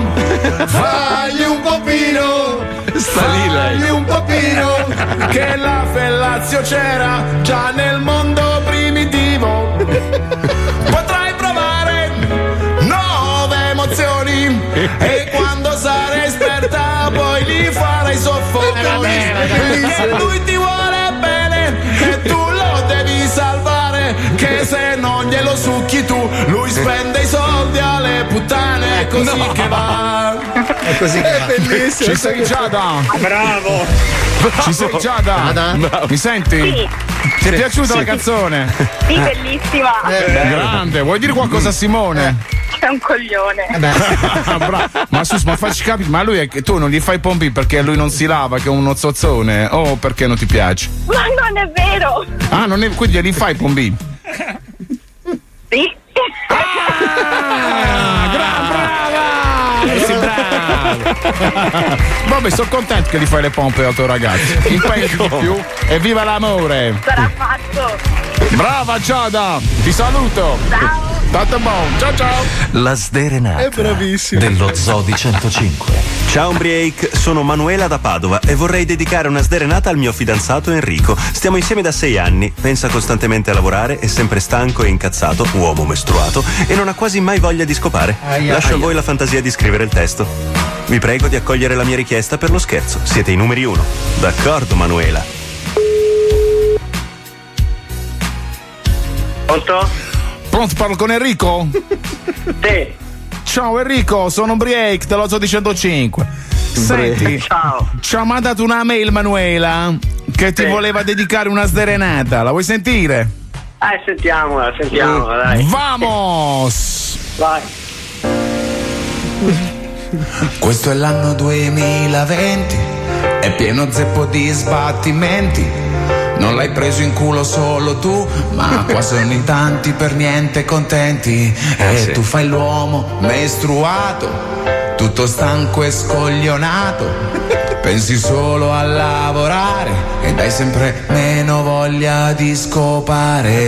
fagli un popino. Sta lei. un popino che la fellazio c'era già nel mondo primitivo. Potrai provare nuove emozioni è così che va. È così che va. bellissimo. Ci sei Giada? Bravo. Ci sei Giada? Giada? Mi senti? Sì. Ti è piaciuta la canzone? Sì, bellissima. Grande, vuoi dire qualcosa a Simone? È un coglione. Ah, bra- ma sus, ma facci capire, ma lui è che tu non gli fai pompi perché lui non si lava, che è uno zozzone, o perché non ti piace? Ma non è vero. Ah, non è, quindi gli fai pompi? Sì. Eh, bravo. Vabbè, sono contento che gli fai le pompe al tuo ragazzo. Impegni di più e viva l'amore! Sarà fatto. Brava Giada! Ti saluto! Ciao! Tanto buon, ciao ciao! La sderenata È bravissimo. dello Zodi 105. Ciao Umbriake, sono Manuela da Padova e vorrei dedicare una sderenata al mio fidanzato Enrico. Stiamo insieme da sei anni, pensa costantemente a lavorare, è sempre stanco e incazzato, uomo mestruato, e non ha quasi mai voglia di scopare. Aia, Lascio a aia. voi la fantasia di scrivere il testo. Vi prego di accogliere la mia richiesta per lo scherzo. Siete i numeri uno. D'accordo, Manuela. Pronto? Pronto, parlo con Enrico? Sì. Ciao Enrico, sono Umbriake dello Zodi 105. Senti, Ciao. ci ha mandato una mail Manuela che ti Sì. voleva dedicare una sderenata. La vuoi sentire? Eh, sentiamola, sentiamola, dai. Vamos! Vai. Questo è l'anno 2020, è pieno zeppo di sbattimenti. Non l'hai preso in culo solo tu, ma qua sono in tanti per niente contenti. E tu fai l'uomo mestruato, tutto stanco e scoglionato. Pensi solo a lavorare ed hai sempre meno voglia di scopare.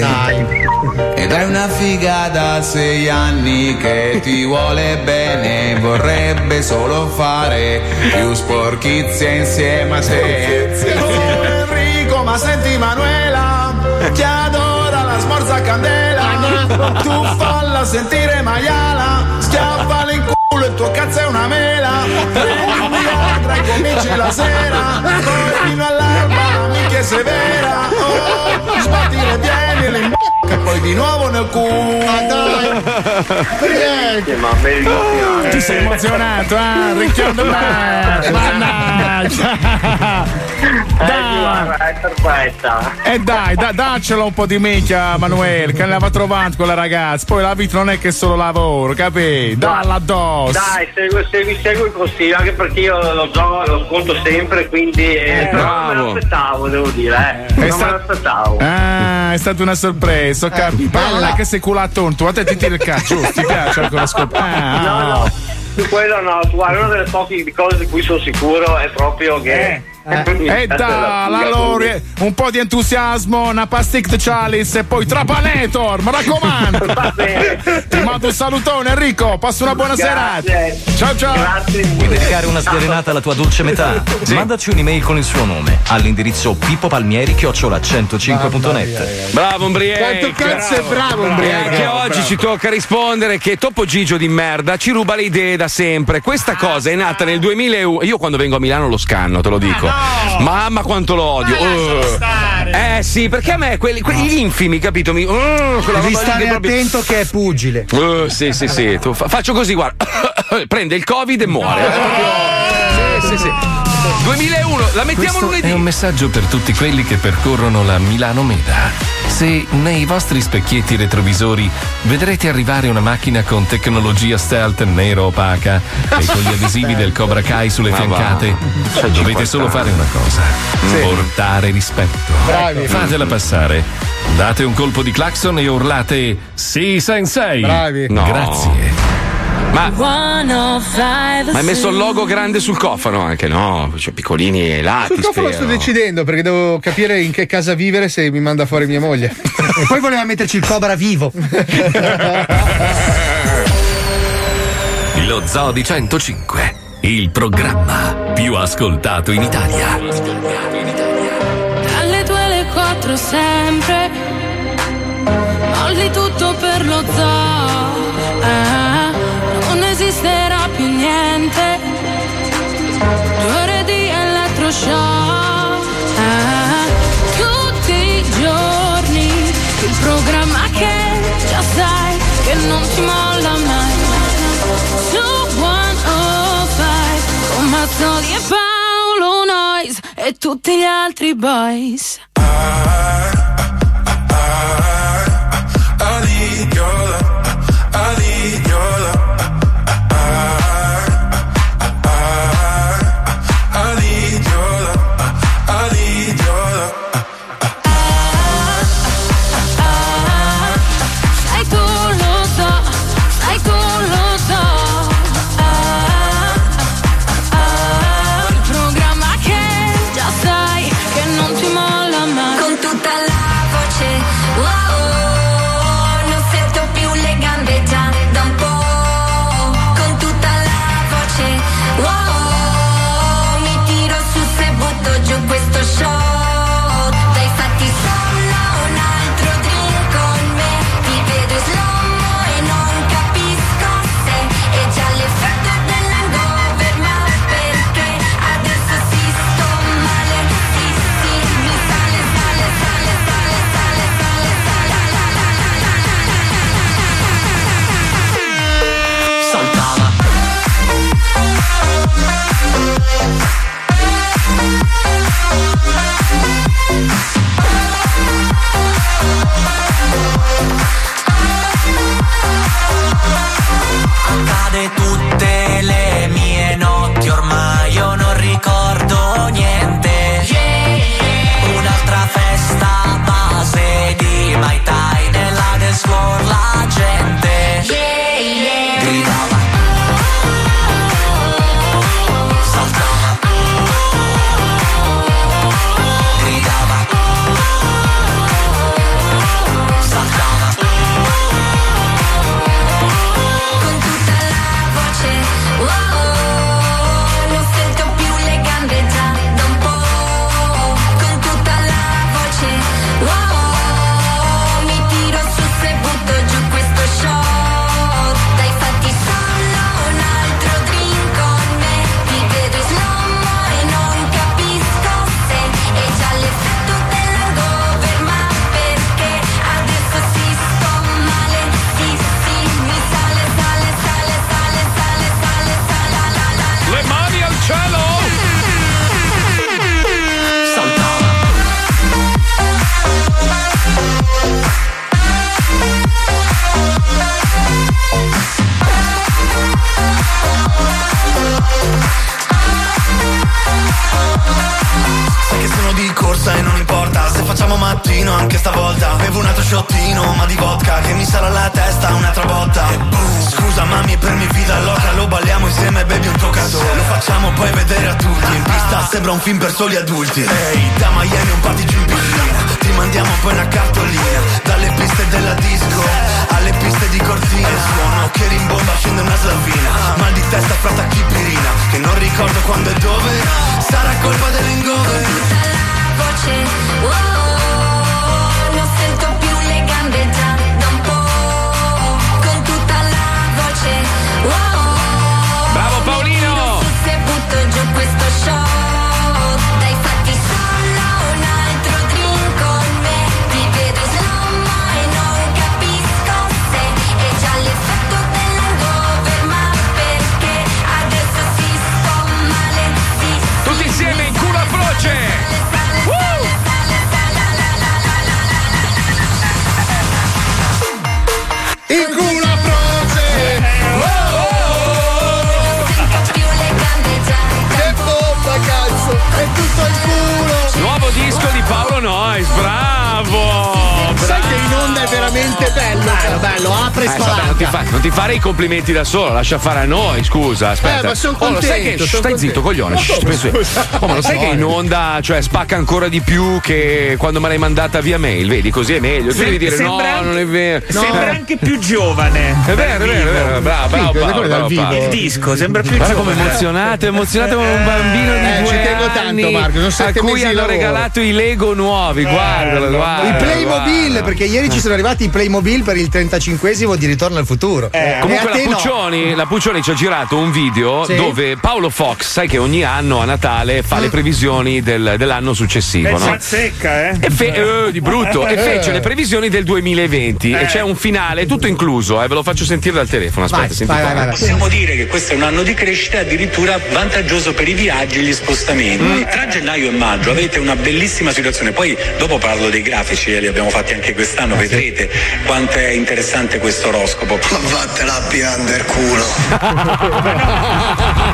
Ed hai una figa da sei anni che ti vuole bene, vorrebbe solo fare più sporchizia insieme a te. Senti Manuela, ti adora la smorza candela, tu falla sentire maiala, schiaffale in culo, il tuo cazzo è una mela, prendi un Viagra e cominci la sera, poi fino all'alba la minchia è severa, oh, sbatti le piedi, le e poi di nuovo nel culo. Sì, ma bellissima. Ti sei emozionato, eh? Ricchiando me! Mannaggia! Eh, è perfetta. E dai, da, daccela un po' di minchia, Manuel, che ne va trovando con la ragazza. Poi la vita non è che solo lavoro, capi? Dalla addosso! Dai, segui, segui, segui il consiglio, anche perché io lo gioco, lo ascolto sempre, quindi eh, però non me bravo. l'aspettavo, devo dire, eh. È Non sta- me l'aspettavo. Ah, è stata una sorpresa, ho capito. Però non è che sei culatone, tu a te ti tiri il cazzo? Ti piace ancora scoprire? Ah, No, no, su quello no, guarda, una delle poche cose di cui sono sicuro è proprio che. E dai, allora, un po' di entusiasmo, una pastic de chalice e poi Trapanator, mi raccomando. Ti mando un salutone Enrico, passa una buona Grazie. serata. Ciao ciao. Grazie. Vuoi dedicare una sderenata alla tua dolce metà? Mandaci un'email con il suo nome all'indirizzo pippopalmieri 105.net. Bravo Umbriake! Quanto cazzo è bravo Umbriake? Che oggi ci tocca rispondere che Topo Gigio di merda ci ruba le idee da sempre. Questa cosa è nata nel 2001. Io quando vengo a Milano lo scanno, te lo dico. Mamma quanto lo odio. Uh. Eh sì, perché a me quelli, quegli infimi, capito? Mi, uh, Devi lì stare che proprio- attento che è pugile. Uh, sì, sì, sì. Tu fa- faccio così, guarda. Prende il Covid e muore. È proprio- Sì, sì, sì. 2001, la mettiamo Questo lunedì. è un messaggio per tutti quelli che percorrono la Milano Meda. Se nei vostri specchietti retrovisori vedrete arrivare una macchina con tecnologia stealth nero opaca e con gli adesivi del Cobra Kai sulle fiancate, dovete 50 solo fare una cosa: portare rispetto. Bravi. Fatela passare. Date un colpo di clacson e urlate Sì, sensei! Bravi. No. Grazie. Ma, ma hai messo il logo grande sul cofano anche, no? Cioè, piccolini e lati. Sul cofano sto decidendo perché devo capire in che casa vivere se mi manda fuori mia moglie. E poi voleva metterci il cobra vivo. Lo Zoo di 105, il programma più ascoltato in Italia. Dalle due alle quattro sempre Molli tutto per lo zoo sono di Paolo Noyes e tutti gli altri boys. I, I, I, I need your love. complimenti da solo, lascia fare a noi, scusa, aspetta. Eh, ma sono oh, contento, oh, che, stai contento. zitto, coglione. Ma oh. Oh, ma lo sai che in onda, cioè, spacca ancora di più che quando me l'hai mandata via mail, vedi, così è meglio. Se, devi dire no, anche, non è vero. Sembra eh. anche più giovane. È vero, è vero, è vero. Bravo, bravo, bravo, bravo, bravo. Il disco sembra più Guarda giovane. come emozionato, emozionato come un eh, bambino di eh, due ci tengo tanto, Marco, Non sette a cui hanno regalato i Lego nuovi, eh, guardalo, guarda. I Playmobil, perché ieri ci sono arrivati i Playmobil per il 35esimo di Ritorno al futuro. Eh, comunque Comunque la te no. Puccioni, la Puccioni ci ha girato un video Sì. dove Paolo Fox, sai che ogni anno a Natale fa Mm. le previsioni del- dell'anno successivo, E no? ci azzecca, eh? E fe- eh, di brutto e fece le previsioni del 2020 e Eh. c'è un finale tutto incluso, eh, ve lo faccio sentire dal telefono. Aspetta, senti qua. Possiamo dire che questo è un anno di crescita addirittura vantaggioso per i viaggi e gli spostamenti. Tra gennaio e maggio avete una bellissima situazione. Poi dopo parlo dei grafici, eh, li abbiamo fatti anche quest'anno, vedrete quanto è interessante questo oroscopo. Ma vattela a piander culo.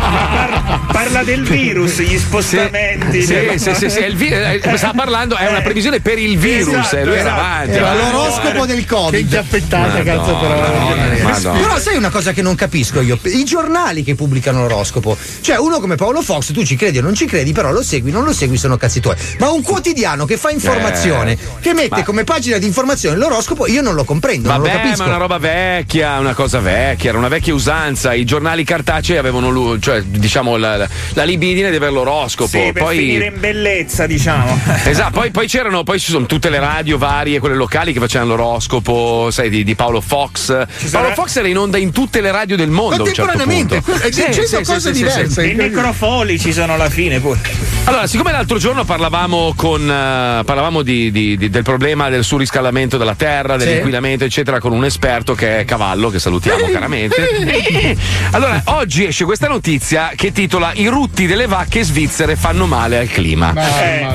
Parla del virus, gli spostamenti. Sì, sì, sì, sì, il vi- eh, come stava parlando, è una previsione per il virus, Esatto, eh, lui era esatto. avanti. Era avanti, l'oroscopo del Covid. Che inchiappettata, cazzo, però. Però sai una cosa che non capisco io? I giornali che pubblicano l'oroscopo. Cioè, uno come Paolo Fox, tu ci credi o non ci credi, però lo segui, non lo segui, sono cazzi tuoi. Ma un quotidiano che fa informazione, Eh, che mette ma- come pagina di informazione l'oroscopo, io non lo comprendo, non lo Vabbè, capisco. ma è una roba vecchia, una cosa vecchia, era una vecchia usanza. I giornali cartacei avevano cioè, diciamo, la, la- la libidine di avere l'oroscopo. Sì, per poi, finire in bellezza, diciamo. Esatto, poi, poi c'erano, poi ci sono tutte le radio varie, quelle locali che facevano l'oroscopo, sai, di, di Paolo Fox. Paolo sarà- Fox era in onda in tutte le radio del mondo. certo Contemporaneamente, punto. que- Sì, sì, sì, cose sì, diverse. sì, sì. I necrofoli ci sono alla fine pure. Allora, siccome l'altro giorno parlavamo, con, eh, parlavamo di- di- di- del problema del surriscaldamento della terra, Sì. dell'inquinamento, eccetera, con un esperto che è Cavallo, che salutiamo caramente. Allora, oggi esce questa notizia che titola I rutti delle vacche svizzere fanno male al clima.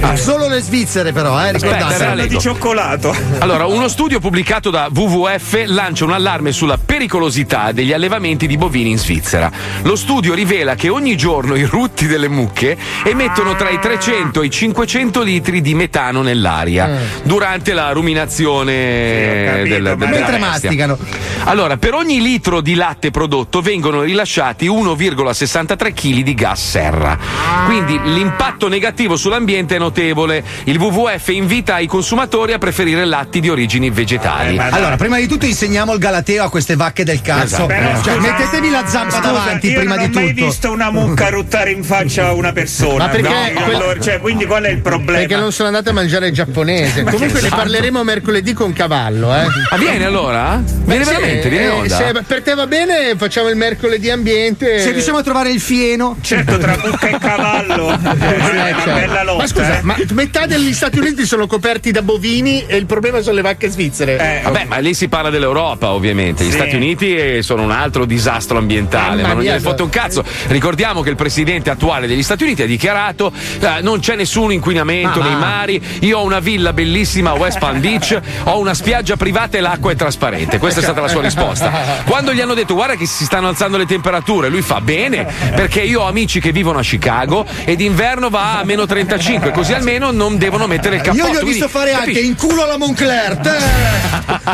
Ah, solo le svizzere, però, eh, ricordate. leggo. cioccolato. Allora, uno studio pubblicato da WWF lancia un allarme sulla pericolosità degli allevamenti di bovini in Svizzera. Lo studio rivela che ogni giorno i rutti delle mucche emettono tra i 300 e i 500 litri di metano nell'aria durante la ruminazione del, del- della Mentre bestia. masticano. Allora, per ogni litro di latte prodotto vengono rilasciati 1,63 kg di gas serra. Quindi l'impatto negativo sull'ambiente è notevole. Il WWF invita i consumatori a preferire latti di origini vegetali. Allora, prima di tutto insegniamo il galateo a queste vacche del cazzo. Esatto. Però, Cioè, scusa- mettetevi la zampa scusa, davanti io prima non di ho mai tutto. visto una mucca ruttare in faccia a una persona. Ma perché- No, allora, cioè, quindi qual è il problema? Perché non sono andato a mangiare giapponese. Ma Comunque ne santo. parleremo mercoledì con Cavallo, eh. Ah, viene allora? Viene Beh, veramente? in eh, onda? se per te va bene, facciamo il mercoledì ambiente. Se riusciamo a trovare il fieno. Certo, tra mucca e cavallo. Eh, è una certo. bella lotta. ma scusa, eh. ma metà degli Stati Uniti sono coperti da bovini e il problema sono le vacche svizzere. Vabbè, ma lì si parla dell'Europa, ovviamente. Gli Sì. Stati Uniti eh, sono un altro disastro ambientale, Mamma ma non mia, gliene fotte un cazzo. Ricordiamo che il presidente attuale degli Stati Uniti ha dichiarato: eh, non c'è nessun inquinamento Ma nei mari. Io ho una villa bellissima a West Palm Beach, ho una spiaggia privata e l'acqua è trasparente. Questa è stata la sua risposta. Quando gli hanno detto: guarda che si stanno alzando le temperature, lui fa bene, perché io ho amici che vivono a Chicago e d'inverno va a meno 35, così almeno non devono mettere il cappotto. Io gli ho Quindi, visto fare anche capisci? in culo alla Moncler. Te!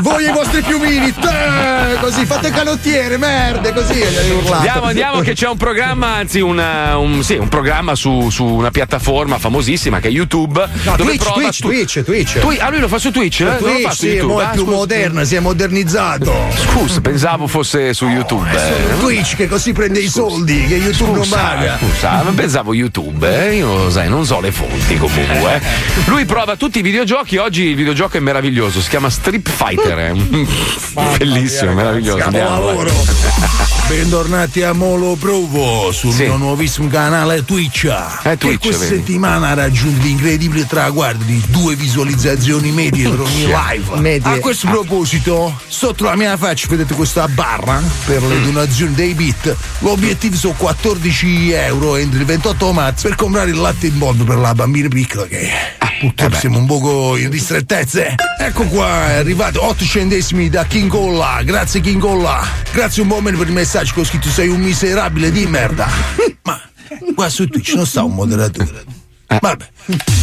Voi e i vostri piumini. Te! Così fate canottiere, merde, così gli. Andiamo, andiamo, che c'è un programma, anzi, una- un, sì, un programma su, su una piattaforma famosissima che è YouTube. No, dove Twitch, prova Twitch, tu- Twitch, Twitch. Twi- ah, lui lo fa su Twitch? eh? Non lo Twitch, fa su sì, YouTube. è Ah, più scusa. moderna, si è modernizzato. Scusa, pensavo fosse su YouTube. eh. Twitch che così prende i soldi che YouTube non Scusa, paga. scusa, pensavo YouTube, eh? io sai, non so le fonti comunque. eh. Lui prova tutti i videogiochi, oggi il videogioco è meraviglioso, si chiama Strip Fighter, è bellissimo, meraviglioso. Andiamo. Bentornati a Molo Provo sul mio nuovissimo canale Twitch. Eh, Twitch, che questa vedi. settimana ha raggiunto l'incredibile traguardo di due visualizzazioni medie per ogni live. Medie. A questo proposito, sotto la mia faccia vedete questa barra per le donazioni dei bit. L'obiettivo sono 14 euro entro il 28 marzo per comprare il latte in polvere per la bambina piccola che purtroppo siamo un poco in ristrettezze. Ecco qua, è arrivato 8 centesimi da King Olla. Grazie King Olla. Grazie un po' meno per il messaggio che ho scritto sei un miserabile di merda. Ma qua su Twitch non sta un moderatore. Vabbè,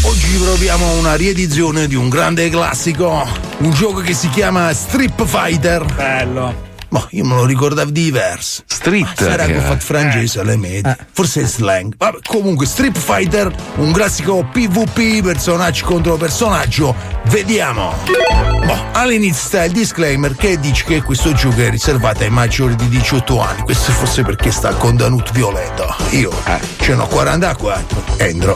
oggi proviamo una riedizione di un grande classico, un gioco che si chiama Strip Fighter. Bello. Ma io me lo ricordavo diverso. Street. Sarà che ho eh. fatto francese alle medie. Forse è slang. Vabbè, comunque, Street Fighter, un classico PvP, personaggio contro personaggio. Vediamo. Boh, all'inizio sta il disclaimer che dice che questo gioco è riservato ai maggiori di 18 anni. Questo forse perché sta contenuto violento. Io ce n'ho 44. Entro.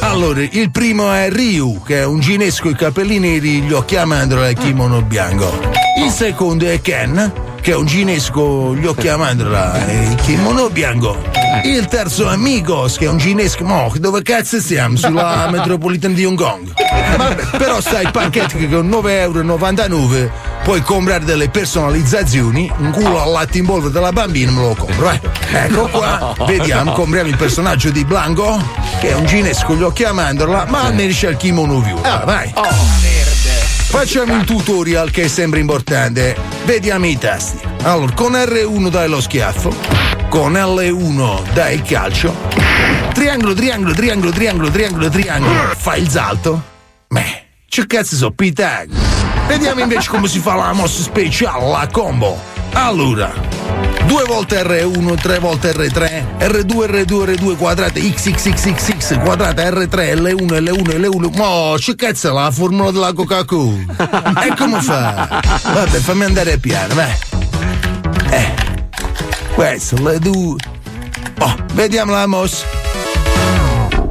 Allora, il primo è Ryu, che è un ginesco con i capelli neri, gli occhi a mandorla e il kimono bianco. Il secondo è Ken, che è un ginesco, gli occhi a mandorla e il kimono bianco. Il terzo è Migos, che è un ginesco. Mo, dove cazzo siamo? Sulla metropolitana di Hong Kong. Vabbè, però sta il pacchetto che con 9,99 euro puoi comprare delle personalizzazioni, un culo al latte in polvere della bambina me lo compro. eh. Ecco qua, vediamo, compriamo il personaggio di Blanco, che è un ginesco, gli occhi a mandorla, ma almeno c'è il kimono view. Ah, vai. Facciamo un tutorial che sembra importante. Vediamo i tasti. Allora, con R1 dai lo schiaffo, con L1 dai il calcio, triangolo, triangolo, triangolo, triangolo, triangolo, triangolo, fai il salto. Beh, che cazzo so, Pitagora. Vediamo invece come si fa la mossa speciale, la combo. Allora, due volte R1, tre volte R3, R2, R2, R2 quadrate, XXXXX quadrate, R3, L1, L1, L1. Mo, che cazzo è la formula della Coca-Cola? E come fa? Vabbè, fammi andare piano, vai. Eh, questo, le due. Oh, vediamo la mossa.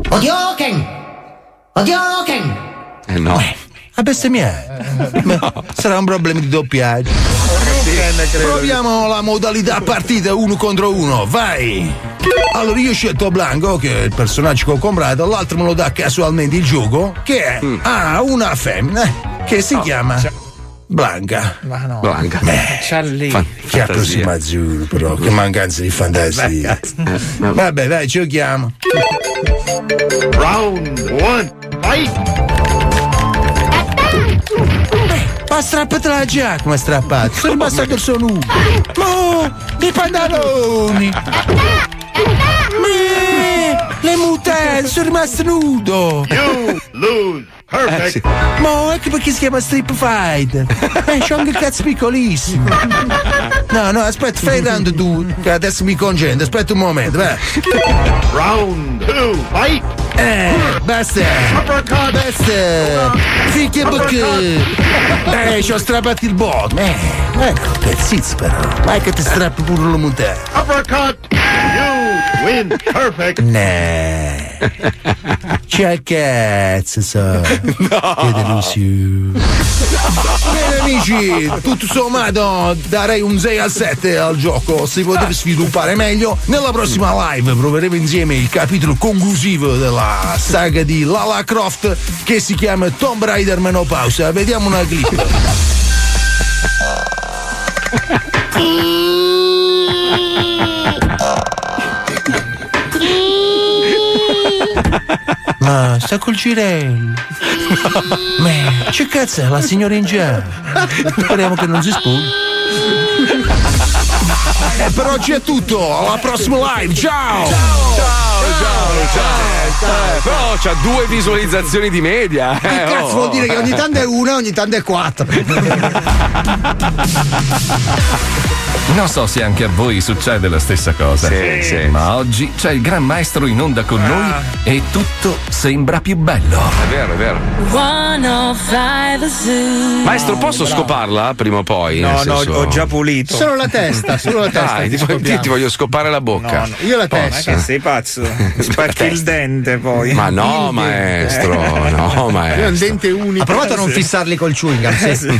Odioken! Odioken! Eh no. A bestemmiare. Ma Sarà un problema di doppiaggio. Proviamo la modalità partita uno contro uno, vai! Allora io ho scelto Blanco, che è il personaggio che ho comprato, l'altro me lo dà casualmente il gioco, che è ah, una femmina eh, che si chiama Blanca. Ma no. Blanca. Charlie. Che approssimazione, però, che mancanza di fantasia. Vabbè, dai, ci giochiamo. Round one, fight! Ma strappate la giacca, ma strappato. Sono rimasto il suo nudo. Ma i pantaloni. Ma le mutande, sono rimasto nudo. You lose. Perfect. Ma ecco perché si chiama Strip Fighter. Eh, c'ho anche il cazzo piccolissimo. No, no, aspetta, fai round tu, che adesso mi concentro. Aspetta un momento, vai. Round two, fight! Eh, basta. Basta. Ficchia bocca. Eh, ci ho strappato il botto. Eh, ecco, pezzizzo però. Vai che ti strappi pure la mutande. Uppercut! You win. Perfect. Nah. C'è cazzo, so. Che delusione. Bene amici, tutto sommato darei un 6 al 7 al gioco. Si potrebbe sviluppare meglio. Nella prossima live proveremo insieme il capitolo conclusivo della saga di Lala Croft che si chiama Tomb Raider Menopausa. Vediamo una clip. Ma sta col girello. Ma che cazzo la signora in giallo? Speriamo che non si spugni. E per oggi è tutto, alla prossima live, ciao! Ciao, ciao, ciao. Eh, però c'ha due visualizzazioni di media. Che eh, cazzo oh. vuol dire che ogni tanto è una, ogni tanto è quattro. Non so se anche a voi succede la stessa cosa. Sì, sì. Ma oggi c'è il Gran Maestro in onda con noi e tutto sembra più bello. È vero, è vero. 105 Zoo. Maestro, posso scoparla prima o poi? No, no, senso- ho già pulito. Solo la testa, solo la testa. Dai, ti ti, ti voglio scopare la bocca. No, no, io la Posso? testa. Ma che sei pazzo? Spacchi il dente poi. Ma no, maestro, no, Io ho un maestro. dente unico. Ha provato a non fissarli col chewing gum, sì.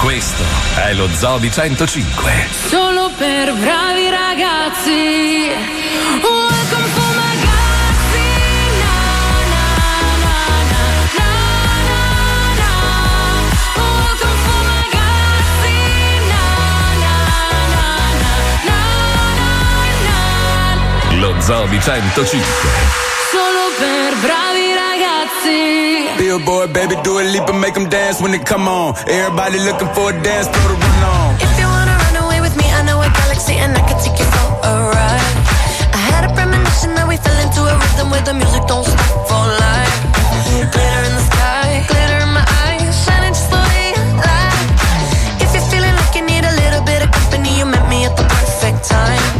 Questo è lo Zobi 105. Solo per bravi ragazzi. Welcome for my Lo Zobi 105. Solo per bravi ragazzi. Billboard, baby, do a leap and make them dance when they come on. Everybody looking for a dance, throw the run on. If you wanna run away with me, I know a galaxy and I can take you for a ride. I had a premonition that we fell into a rhythm where the music don't stop for life. Glitter in the sky, glitter in my eyes, shining just the way. If you're feeling like you need a little bit of company, you met me at the perfect time.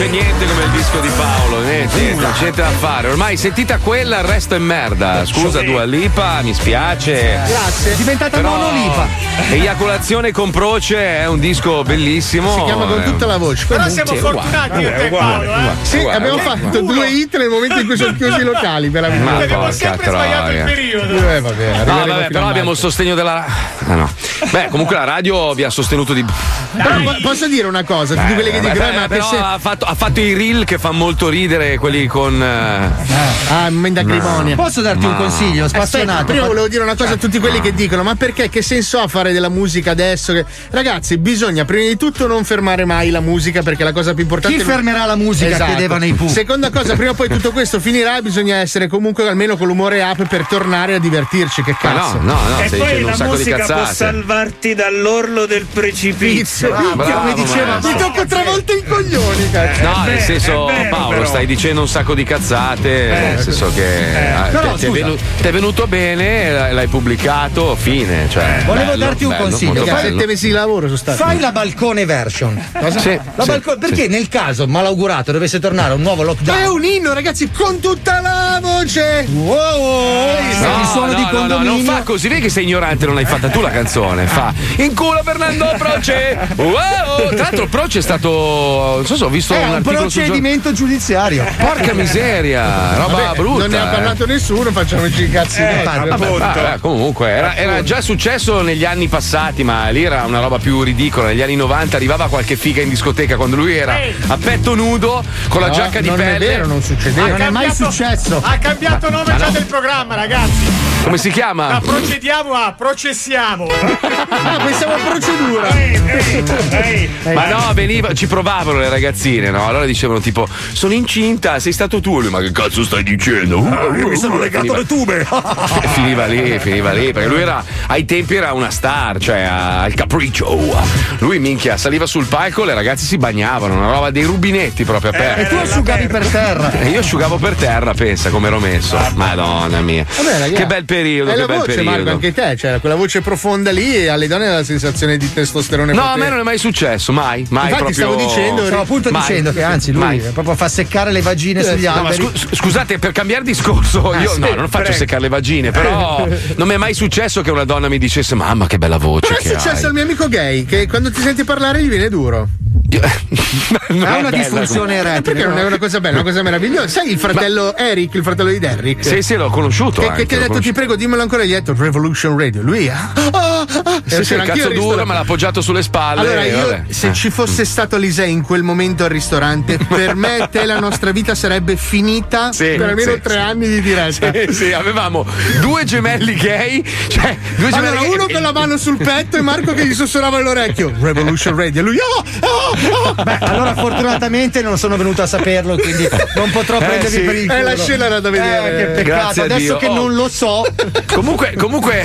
C'è niente come il disco di Paolo, niente, niente, non c'è niente da fare. Ormai sentita quella, il resto è merda. Scusa Dua Lipa, mi spiace. Grazie. È diventata Però monolipa. Eiaculazione con proce è un disco bellissimo. Si chiama con Eh, tutta la voce. Però Comunque- siamo fortunati io e te, uguale, Paolo, eh. Sì, Uguale, abbiamo uguale. fatto due hit nel momento in cui sono chiusi i locali, veramente. Ma Abbiamo sempre sbagliato il troia. periodo. Eh, vabbè, No, vabbè, però abbiamo il sostegno della. Ah, no. Beh, comunque la radio vi ha sostenuto di. Però po- posso dire una cosa, tutti quelli che Eh, dicono, eh, ma però che se- ha, fatto, ha fatto i reel che fa molto ridere, quelli con. eh, Ah, un momento acrimonia. Posso darti un Ma- consiglio Aspetta, spassionato? prima volevo dire una cosa a tutti quelli che dicono: ma perché che senso ha fare della musica adesso? Che- Ragazzi, bisogna prima di tutto non fermare mai la musica perché la cosa più importante Chi fermerà la musica? Esatto. Chiedevano i Pooh. Seconda cosa, prima o poi tutto questo finirà e bisogna essere comunque almeno con l'umore up per tornare a divertirci. Che Ma cazzo. no, no, no, e poi la un musica può salvarti dall'orlo del precipizio. Minchia, bravo, come diceva, mi tocco tre volte i coglioni, cazzo. No, nel senso, è vero, Paolo, però. stai dicendo un sacco di cazzate. nel senso che eh, Però, ti, è scusa. venu- ti è venuto bene, l'hai- pubblicato, fine. Cioè, Volevo bello, darti un bello, consiglio, Fai bello. sette mesi di lavoro sono. Fai la balcone version. Sì, La sì, balco- perché nel caso malaugurato dovesse tornare un nuovo È lockdown? un inno, ragazzi, con tutta la voce. Wow, No, il suono no, di no, no, condominio. non fa così, vedi che sei ignorante, non l'hai fatta tu la canzone. Fa in culo Fernando Proce. Wow! Tra l'altro, Proce è stato. Non so se ho visto È un un procedimento giudiziario. Porca miseria, roba Vabbè, brutta. Non ne ha eh. parlato nessuno, facciamoci i cazzi. Eh. Vabbè, comunque era, era già successo negli anni passati, ma lì era una roba più ridicola. Negli anni 90 arrivava qualche figa in discoteca quando lui era a petto nudo con la No, giacca di non pelle. è vero, non succedeva. non è mai cambiato- successo. Ha cambiato nome ma già no. del programma, ragazzi. Come si chiama? procediamo a processiamo. Ah, pensavo a procedura. Ehi, ehi, ehi. Ma no, veniva, ci provavano le ragazzine, no? Allora dicevano tipo: Sono incinta, sei stato tu. Lui, ma che cazzo stai dicendo? Io mi sono legato le tube. finiva lì, finiva lì, perché lui era ai tempi era una star, cioè al capriccio. Lui minchia, saliva sul palco, le ragazze si bagnavano, una roba dei rubinetti proprio aperti. E tu asciugavi per terra. E io asciugavo per terra, pensa come ero messo. Madonna mia. Vabbè, che bel periodo, È che la bel voce, periodo. Marco, anche te, cioè quella voce profonda lì e alle donne la sensazione di testosterone No, a me non è mai successo, mai, mai Infatti proprio. stavo dicendo- Stavo appunto Mai. dicendo che anzi lui Mai. proprio fa seccare le vagine sugli No, ma alberi. scu- scusate, per cambiare discorso, io sì, no, non faccio prego. seccare le vagine, però non mi è mai successo che una donna mi dicesse: Mamma, che bella voce Però è successo hai. al mio amico gay che quando ti senti parlare gli viene duro. Non ha è una disfunzione erettile. Perché non è una cosa bella, una cosa meravigliosa. Sai il fratello Eric, il fratello di Derrick? Sì, sì, l'ho conosciuto Che, anche, che ti ha detto, ti conosciuto. prego, dimmelo ancora. Gli ha detto Revolution Radio. Lui ah, ah, ah. Sì, E sì, c'era il cazzo duro, me l'ha appoggiato sulle spalle. Allora, io se Eh. ci fosse stato Lisei in quel momento al ristorante, per me e te la nostra vita sarebbe finita Sì, per almeno sì, tre sì. anni di diretta. Sì, sì, avevamo due gemelli gay, cioè due gemelli Allora, gay- uno con la mano sul petto e Marco che gli sussurrava all'orecchio Revolution Radio. Lui, oh, oh, oh. Beh, allora fortunatamente non sono venuto a saperlo, quindi non potrò Eh, prendervi sì. per il Eh, culo. la scena era da vedere. Eh, che peccato. Grazie Adesso che Oh. non lo so, Comunque, comunque,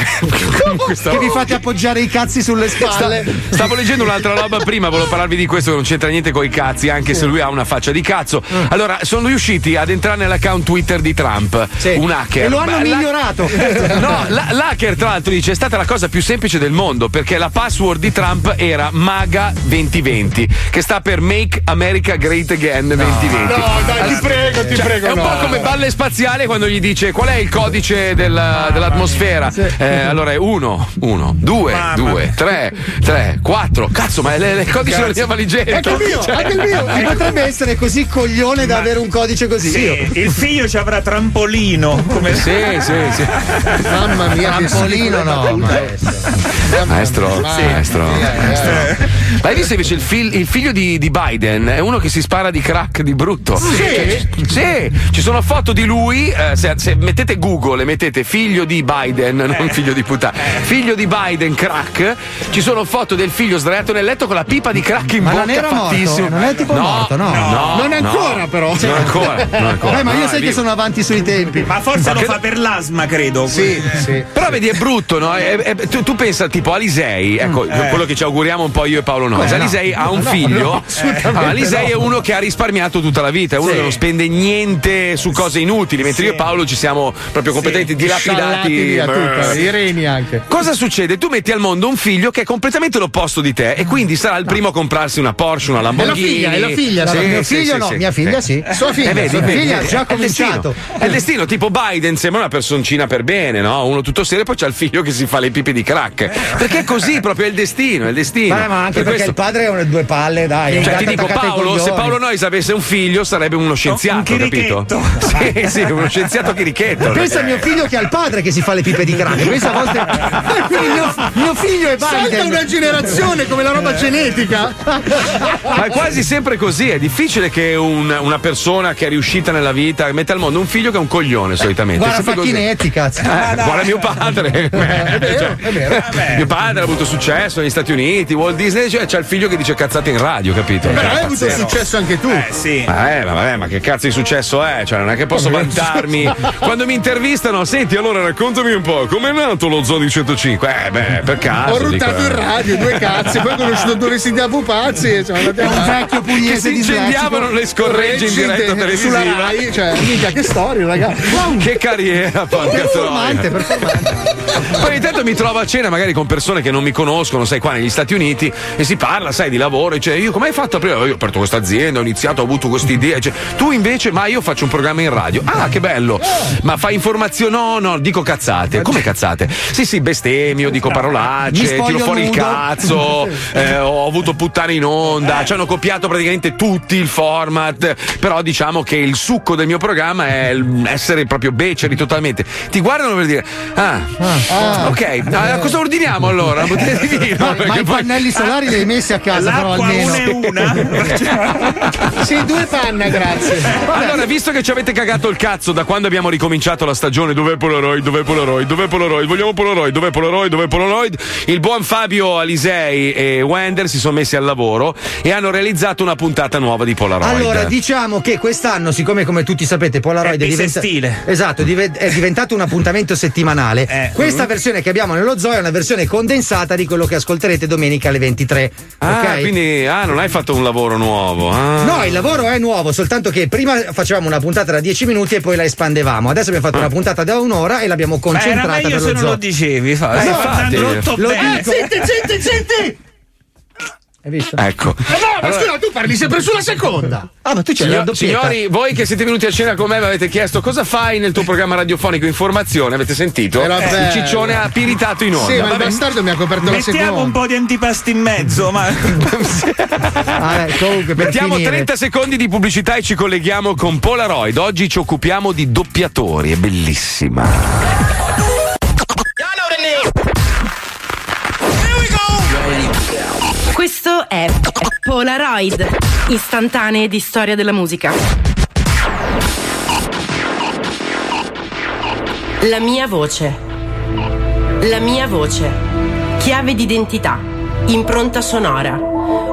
comunque stavo- che vi fate appoggiare i cazzi sulle spalle. Sta- Stavo leggendo un'altra roba prima, volevo parlarvi di questo che non c'entra niente con i cazzi, anche se lui ha una faccia di cazzo. Mm. Allora, sono riusciti ad entrare nell'account Twitter di Trump, un hacker. E lo hanno Beh, la- migliorato. No, la- l'hacker tra l'altro dice è stata la cosa più semplice del mondo perché la password di Trump era MAGA 2020 che sta per Make America Great Again 2020. No, dai, ti prego, ti Cioè, prego. È un no. po' come balle spaziale quando gli dice qual è il codice del- dell'atmosfera. Eh, allora è 1, 1, 2, 2, 3, 3, 4. Cazzo, ma è il codice della mia valigetta. Anche il mio, Cioè- anche il mio. Potrebbe essere così coglione da avere un codice così. Sì, il figlio ci avrà trampolino. Come Sì, sì, sì. Mamma mia, Trampolino no, maestro. Maestro, Sì. maestro, maestro. Ma hai visto invece il, fil- il figlio di, di Biden? È uno che si spara di crack di brutto. Sì, sì. ci sono foto di lui. eh, se, se mettete Google e mettete figlio di Biden, non figlio di puttana, figlio di Biden crack, ci sono foto del figlio sdraiato nel letto con la pipa di crack in Ma bocca non era morto? Non è tipo morto, no? no, Non no. ancora, però. Non ancora, non ancora. Beh, ma io No, sai è che sono avanti sui tempi. Ma forse Ma lo che- fa per l'asma, credo. Sì, sì. Però vedi, è brutto, no? È- è- tu, tu pensa tipo Alisei, ecco, quello che ci auguriamo un po' io e Paolo Noyes. No. Alisei ha un No, figlio. no, assolutamente Allora, Alisei no. è uno che ha risparmiato tutta la vita, è uno Sì. che non spende niente su cose inutili, mentre io e Paolo ci siamo proprio completamente Sciallati dilapidati. i reni anche. Cosa succede? Tu metti al mondo un figlio che è completamente l'opposto di te e quindi sarà il primo a comprarsi una Porsche, una Lamborghini. figlia, è la figlia, Sì, No, mio sì, figlio sì, no, sì. mia figlia sì. Sua figlia, Eh, vedi, sua vedi, figlia ha vedi, già è destino. cominciato. È il destino, tipo Biden sembra una personcina per bene, no? Uno tutto serio, poi c'ha il figlio che si fa le pipe di crack. Perché è così, proprio è il destino, è il destino. Vabbè, ma anche Per perché questo- il padre ha una- due palle, dai. Cioè, un ti dico, Paolo, se. Paolo Noyes avesse un figlio, sarebbe uno scienziato, un capito? Sì, sì, uno scienziato chirichetto. Pensa a mio figlio che ha il padre che si fa le pipe di crack. Pensa a volte. Quindi mio, mio figlio è Salta Biden. una generazione come la roba genetica. Ma è quasi sempre così, è difficile che un- una persona che è riuscita nella vita metta al mondo un figlio che è un coglione solitamente. Guarda così. Facchinetti, cazzo. Eh, guarda mio padre. è vero, Cioè, è vero. Mio padre ha avuto successo negli Stati Uniti, Walt Disney, cioè c'ha il figlio che dice cazzate in radio, capito? Però Cioè, hai avuto pazzesco. successo anche tu. Eh, sì. Ma, eh, ma vabbè, ma che cazzo di successo è? Cioè, non è che posso vantarmi. Quando mi intervistano, senti, allora raccontami un po', com'è nato lo Zodi 105? Eh, beh, per caso. Ho ruttato dico, in eh. radio, due cazzi, poi ho conosciuto due vestiti a pupazzi e siamo andati Un a vecchio Che si di incendiavano le scorregge in diretta televisiva. Sulla Rai, cioè, mica che storia, ragazzi. Che carriera, porca Performante, performante. Poi ogni tanto mi trovo a cena magari con persone che non mi conoscono, sai, qua negli Stati Uniti e si parla, sai, di lavoro. E dice, io come hai fatto prima? Io ho aperto questa azienda, ho iniziato, ho avuto questa idea. Cioè, tu invece, ma io faccio un programma in radio. Ah, che bello! Ma fai informazioni? No, no, dico cazzate. Come cazzate? Sì, sì, bestemmio, dico parolacce, tiro fuori il nudo. cazzo, eh, ho avuto puttane in onda, ci hanno copiato praticamente tutti il format. Però diciamo che il succo del mio programma è essere proprio beceri totalmente. Ti guardano per dire, ah, ok, ah, cosa ordiniamo allora? Una bottiglia di vino? Ma, ma i poi- pannelli solari li hai messi a casa, però L'acqua almeno. una e una. Sì, due panna, grazie. Allora, visto che ci avete cagato il cazzo da quando abbiamo ricominciato la stagione, dov'è Polaroid? Dov'è Polaroid? Dov'è Polaroid? Vogliamo Polaroid? Dov'è Polaroid? Dov'è Polaroid? Il buon Fabio Alisei e Wender si sono messi al lavoro e hanno realizzato una puntata nuova di Polaroid. Allora, diciamo che quest'anno, siccome come tutti sapete Polaroid È è, diventa- esatto, è dive- è diventato un appuntamento settimanale, Eh. questa versione che abbiamo nello zoo è una versione condensata di quello che ascolterete domenica alle 23. Ah, ok? quindi ah, non hai fatto un lavoro nuovo. ah. No, il lavoro è nuovo, soltanto che prima facevamo una puntata da 10 minuti e poi la espandevamo. Adesso abbiamo fatto una puntata da un'ora e l'abbiamo Ma era concentrata meglio nello se non zoo. lo dicevi, fa. Eh, tutto Lo dico. Senti, senti, senti! Hai visto? Ecco. Ma no, ma Allora- scusa, tu parli sempre sulla seconda. Ah, ma tu c'hai la Signor- doppietta. signori, voi che siete venuti a cena con me mi avete chiesto cosa fai nel tuo programma radiofonico Informazione, avete sentito? Era Il bello. ciccione ha piritato in onda. Sì, ma il bastardo mi ha coperto la Mettiamo seconda. un po' di antipasti in mezzo, ma. Vabbè, comunque, per Mettiamo finire. 30 secondi di pubblicità e ci colleghiamo con Polaroid. Oggi ci occupiamo di doppiatori, è bellissima. Questo è Polaroid, istantanee di storia della musica. La mia voce. La mia voce. Chiave d'identità. Impronta sonora.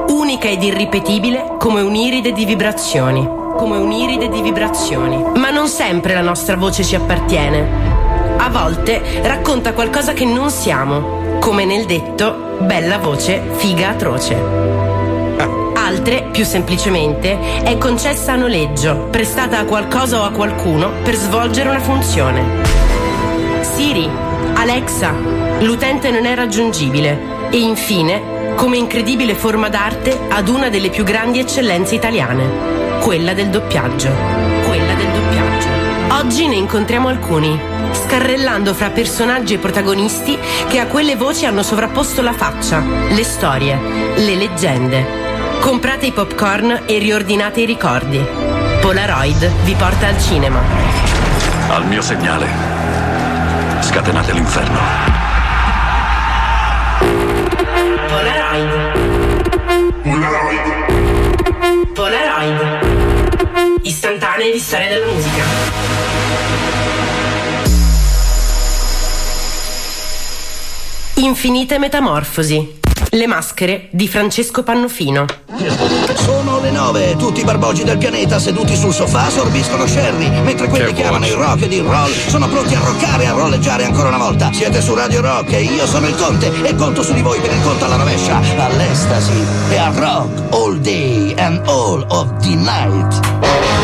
Unica ed irripetibile come un'iride di vibrazioni. Come un'iride di vibrazioni. Ma non sempre la nostra voce ci appartiene. A volte racconta qualcosa che non siamo, come nel detto bella voce, figa atroce. Altre, più semplicemente, è concessa a noleggio, prestata a qualcosa o a qualcuno per svolgere una funzione. Siri, Alexa, l'utente non è raggiungibile e infine, come incredibile forma d'arte, ad una delle più grandi eccellenze italiane, quella del doppiaggio. Quella del doppiaggio. Oggi ne incontriamo alcuni, scarrellando fra personaggi e protagonisti che a quelle voci hanno sovrapposto la faccia, le storie, le leggende. Comprate i popcorn e riordinate i ricordi. Polaroid vi porta al cinema. Al mio segnale. Scatenate l'inferno. Polaroid. Polaroid. Istantanee di storia della musica. Infinite metamorfosi. Le maschere di Francesco Pannofino. Sono le nove, tutti i barboggi del pianeta seduti sul sofà sorbiscono sherry, mentre quelli Che che amano il rock ed il roll sono pronti a roccare e a rolleggiare ancora una volta. Siete su Radio Rock e io sono il Conte e conto su di voi per il conto alla rovescia, all'estasi e al rock all day and all of the night.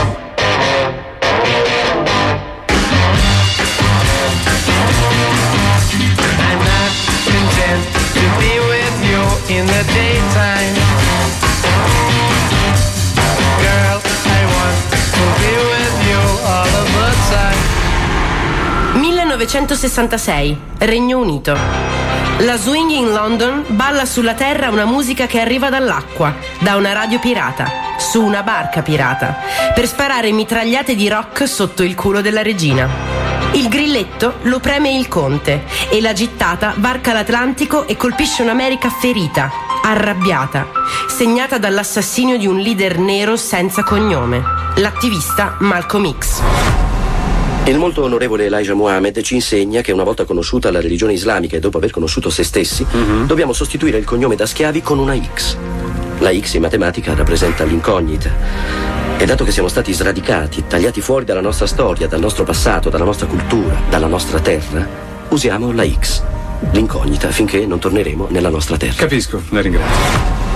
In the daytime. Girl, I want to be with you all of the time. 1966, Regno Unito. La Swing in London balla sulla terra una musica che arriva dall'acqua, da una radio pirata, su una barca pirata, per sparare mitragliate di rock sotto il culo della regina. Il grilletto lo preme il conte e la gittata varca l'Atlantico e colpisce un'America ferita, arrabbiata, segnata dall'assassinio di un leader nero senza cognome, l'attivista Malcolm X. Il molto onorevole Elijah Muhammad ci insegna che una volta conosciuta la religione islamica e dopo aver conosciuto se stessi, dobbiamo sostituire il cognome da schiavi con una X. La X in matematica rappresenta l'incognita. E dato che siamo stati sradicati, tagliati fuori dalla nostra storia, dal nostro passato, dalla nostra cultura, dalla nostra terra, usiamo la X, l'incognita, finché non torneremo nella nostra terra. Capisco, la ringrazio.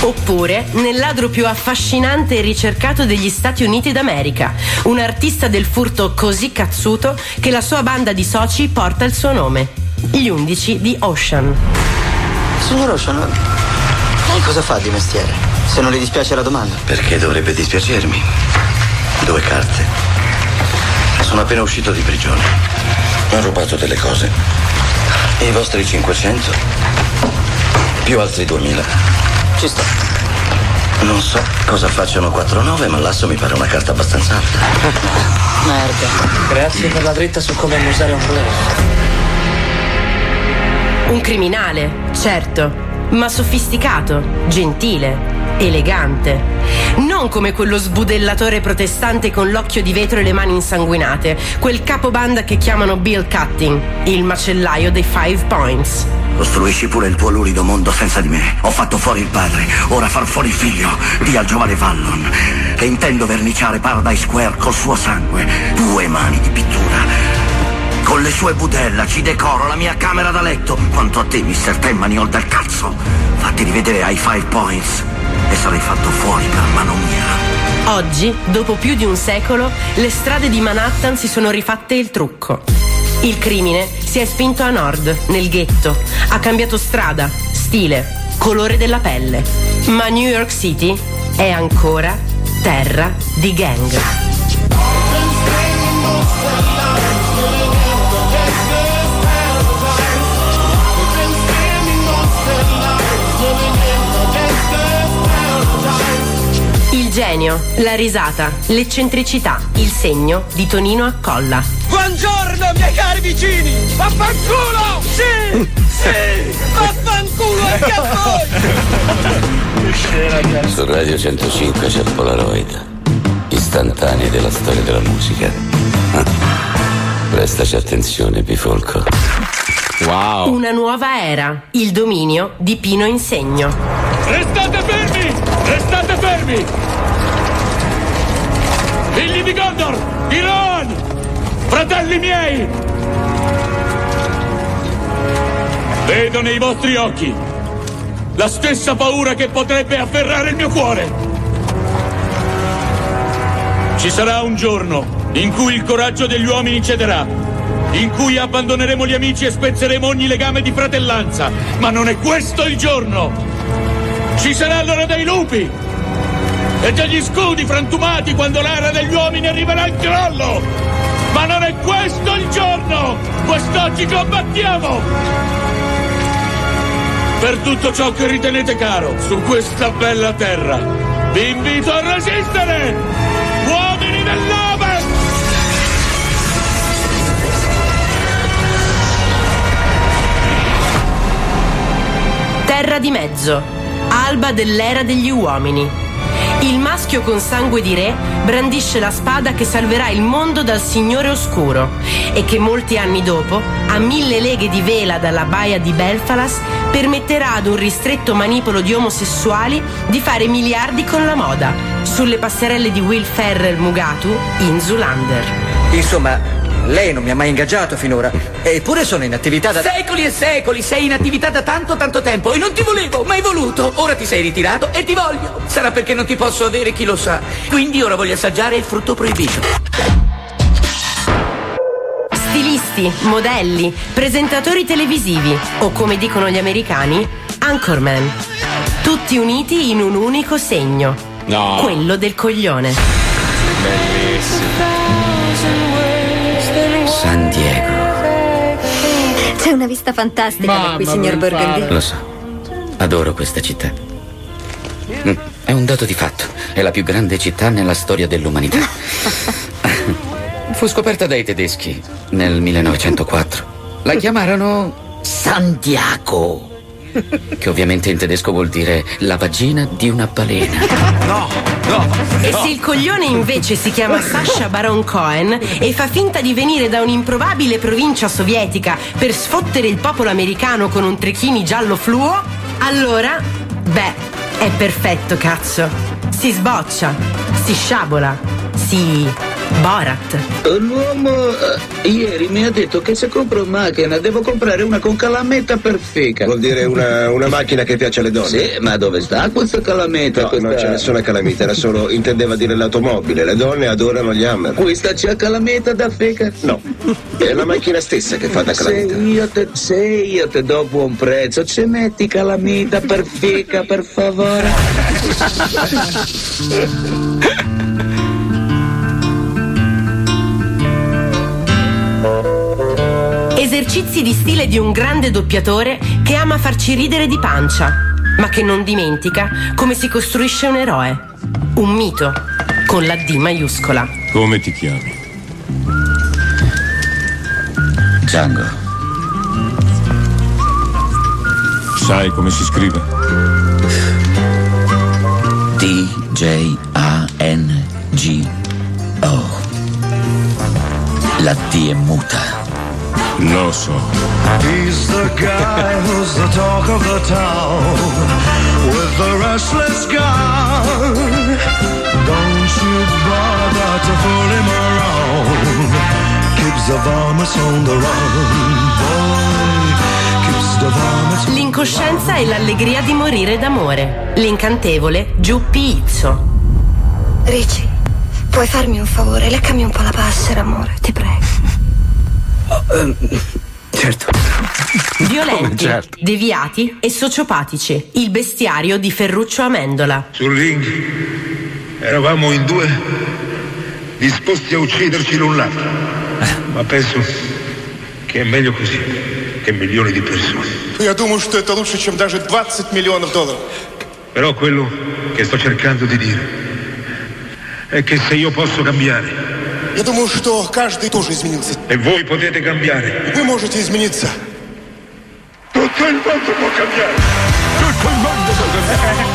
Oppure nel ladro più affascinante e ricercato degli Stati Uniti d'America, un artista del furto così cazzuto che la sua banda di soci porta il suo nome, gli undici di Ocean. Signor Ocean, lei cosa fa di mestiere? Se non le dispiace la domanda. Perché dovrebbe dispiacermi? Due carte. Sono appena uscito di prigione. Ho rubato delle cose. E i vostri 500? Più altri 2000. Ci sto. Non so cosa facciano 4-9, ma l'asso mi pare una carta abbastanza alta. Merda. Grazie per la dritta su come annusare un blues. Un criminale, certo, ma sofisticato, gentile, elegante. Non come quello sbudellatore protestante con l'occhio di vetro e le mani insanguinate, quel capobanda che chiamano Bill Cutting, il macellaio dei Five Points. Costruisci pure il tuo lurido mondo senza di me. Ho fatto fuori il padre, ora far fuori il figlio. Dì al giovane Vallon che intendo verniciare Paradise Square col suo sangue. Due mani di pittura. Le sue budella ci decoro la mia camera da letto. Quanto a te, Mr. Temmani, del cazzo. Fatti rivedere ai Five Points e sarai fatto fuori per mano mia. Oggi, dopo più di un secolo, le strade di Manhattan si sono rifatte il trucco. Il crimine si è spinto a nord, nel ghetto, ha cambiato strada, stile, colore della pelle. Ma New York City è ancora terra di gang. Il genio, la risata, l'eccentricità, il segno di Tonino Accolla. Buongiorno miei cari vicini! Vaffanculo! Sì! Sì! Vaffanculo anche a voi! Su Radio 105 c'è il Polaroid. Istantanei della storia della musica. Prestaci attenzione, Bifolco. Wow. Una nuova era, il dominio di Pino Insegno. Restate fermi! Restate fermi! Di Rohan! Fratelli miei! Vedo nei vostri occhi la stessa paura che potrebbe afferrare il mio cuore. Ci sarà un giorno in cui il coraggio degli uomini cederà, in cui abbandoneremo gli amici e spezzeremo ogni legame di fratellanza. Ma non è questo il giorno! Ci sarà l'ora dei lupi e degli scudi frantumati quando l'era degli uomini arriverà al crollo! Ma non è questo il giorno! Quest'oggi combattiamo! Per tutto ciò che ritenete caro su questa bella terra, vi invito a resistere! Uomini dell'Ovest! Terra di mezzo, alba dell'era degli uomini. Il maschio con sangue di re brandisce la spada che salverà il mondo dal Signore Oscuro e che molti anni dopo, a mille leghe di vela dalla baia di Belfalas, permetterà ad un ristretto manipolo di omosessuali di fare miliardi con la moda sulle passerelle di Will Ferrell Mugatu in Zulander. Insomma, lei non mi ha mai ingaggiato finora. Eppure sono in attività da. Secoli e secoli, sei in attività da tanto tanto tempo e non ti volevo, mai voluto. Ora ti sei ritirato e ti voglio. Sarà perché non ti posso avere, chi lo sa. Quindi ora voglio assaggiare il frutto proibito. Stilisti, modelli, presentatori televisivi o come dicono gli americani, anchorman. Tutti uniti in un unico segno. No. Quello del coglione. San C'è una vista fantastica da qui, signor Burgundy. Lo so. Adoro questa città. Mm, È un dato di fatto. È la più grande città nella storia dell'umanità. Fu scoperta dai tedeschi nel 1904. La chiamarono Santiago. Che ovviamente in tedesco vuol dire la vagina di una balena. No, no. E se il coglione invece si chiama Sasha Baron Cohen e fa finta di venire da un'improbabile provincia sovietica per sfottere il popolo americano con un trechini giallo fluo, allora, beh, è perfetto, cazzo. Si sboccia, si sciabola, si Borat. L'uomo eh, ieri mi ha detto che se compro una macchina devo comprare una con calametta per fica. Vuol dire una, una macchina che piace alle donne? Sì, ma dove sta questa calametta? No, Questa- non c'è nessuna calamita, era solo, intendeva dire l'automobile. Le donne adorano gli Hammer. Questa c'è calametta da fica? No, è la macchina stessa che fa da Se calamita. io, te, se io te do buon prezzo, ci metti calamita per fica, per favore. Esercizi di stile di un grande doppiatore che ama farci ridere di pancia, ma che non dimentica come si costruisce un eroe. Un mito, con la D maiuscola. Come ti chiami? Django. Sai come si scrive? D-J-A-N-G-O. La D è muta. Lo so. He's the guy who's the talk of the town with the restless gun. Don't you bother to fool him around. Keeps the varmints on the run. L'incoscienza e l'allegria di morire d'amore. L'incantevole Giuppi Izzo. Ricci, puoi farmi un favore? Leccami un po' la passera, amore, ti prego. certo. violenti, certo. deviati e sociopatici. Il bestiario di Ferruccio Amendola. Sul ring eravamo in due disposti a ucciderci l'un l'altro. Ma penso che è meglio così che milioni di persone. Я думаю, что это лучше, чем даже 20 миллионов долларов. Però quello che sto cercando di dire è che se io posso cambiare Я думаю, что каждый тоже изменился. e voi potete cambiare, Вы можете измениться. tutto il mondo può cambiare. Tutto il mondo può cambiare.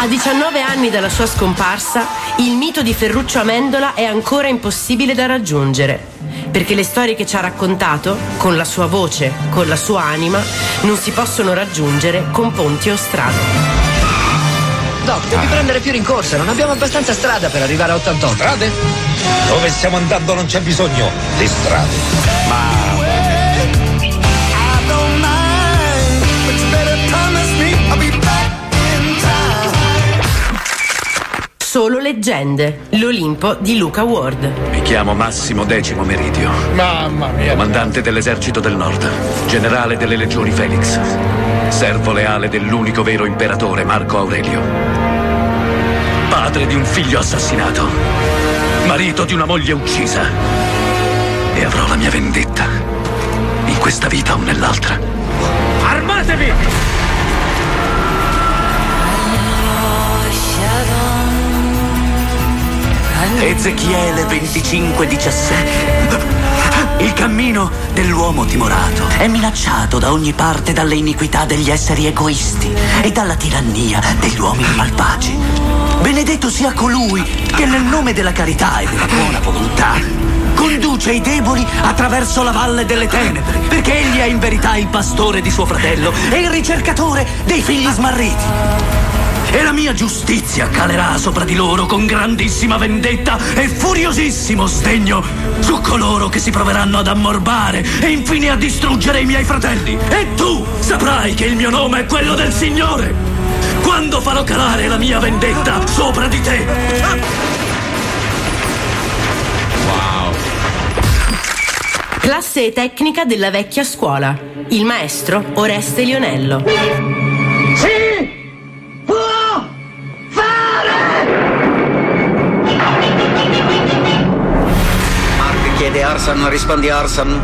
A 19 anni dalla sua scomparsa, il mito di Ferruccio Amendola è ancora impossibile da raggiungere. Perché le storie che ci ha raccontato, con la sua voce, con la sua anima, non si possono raggiungere con ponti o strade. Doc, devi prendere più rincorsa, non abbiamo abbastanza strada per arrivare a 88. Strade? Dove stiamo andando non c'è bisogno di strade. Solo leggende. L'Olimpo di Luca Ward. Mi chiamo Massimo Decimo Meridio. Mamma mia. Comandante dell'esercito del nord, generale delle legioni Felix, servo leale dell'unico vero imperatore Marco Aurelio, padre di un figlio assassinato, marito di una moglie uccisa. E avrò la mia vendetta, in questa vita o nell'altra. Armatevi! Ezechiele 25:17 Il cammino dell'uomo timorato è minacciato da ogni parte dalle iniquità degli esseri egoisti e dalla tirannia degli uomini malvagi. Benedetto sia colui che nel nome della carità e della buona volontà conduce i deboli attraverso la valle delle tenebre, perché egli è in verità il pastore di suo fratello e il ricercatore dei figli smarriti. E la mia giustizia calerà sopra di loro con grandissima vendetta e furiosissimo sdegno su coloro che si proveranno ad ammorbare e infine a distruggere i miei fratelli. E tu saprai che il mio nome è quello del Signore. Quando farò calare la mia vendetta sopra di te. Classe tecnica della vecchia scuola. Il maestro Oreste Lionello. Chiede Arsan, rispondi Arsan.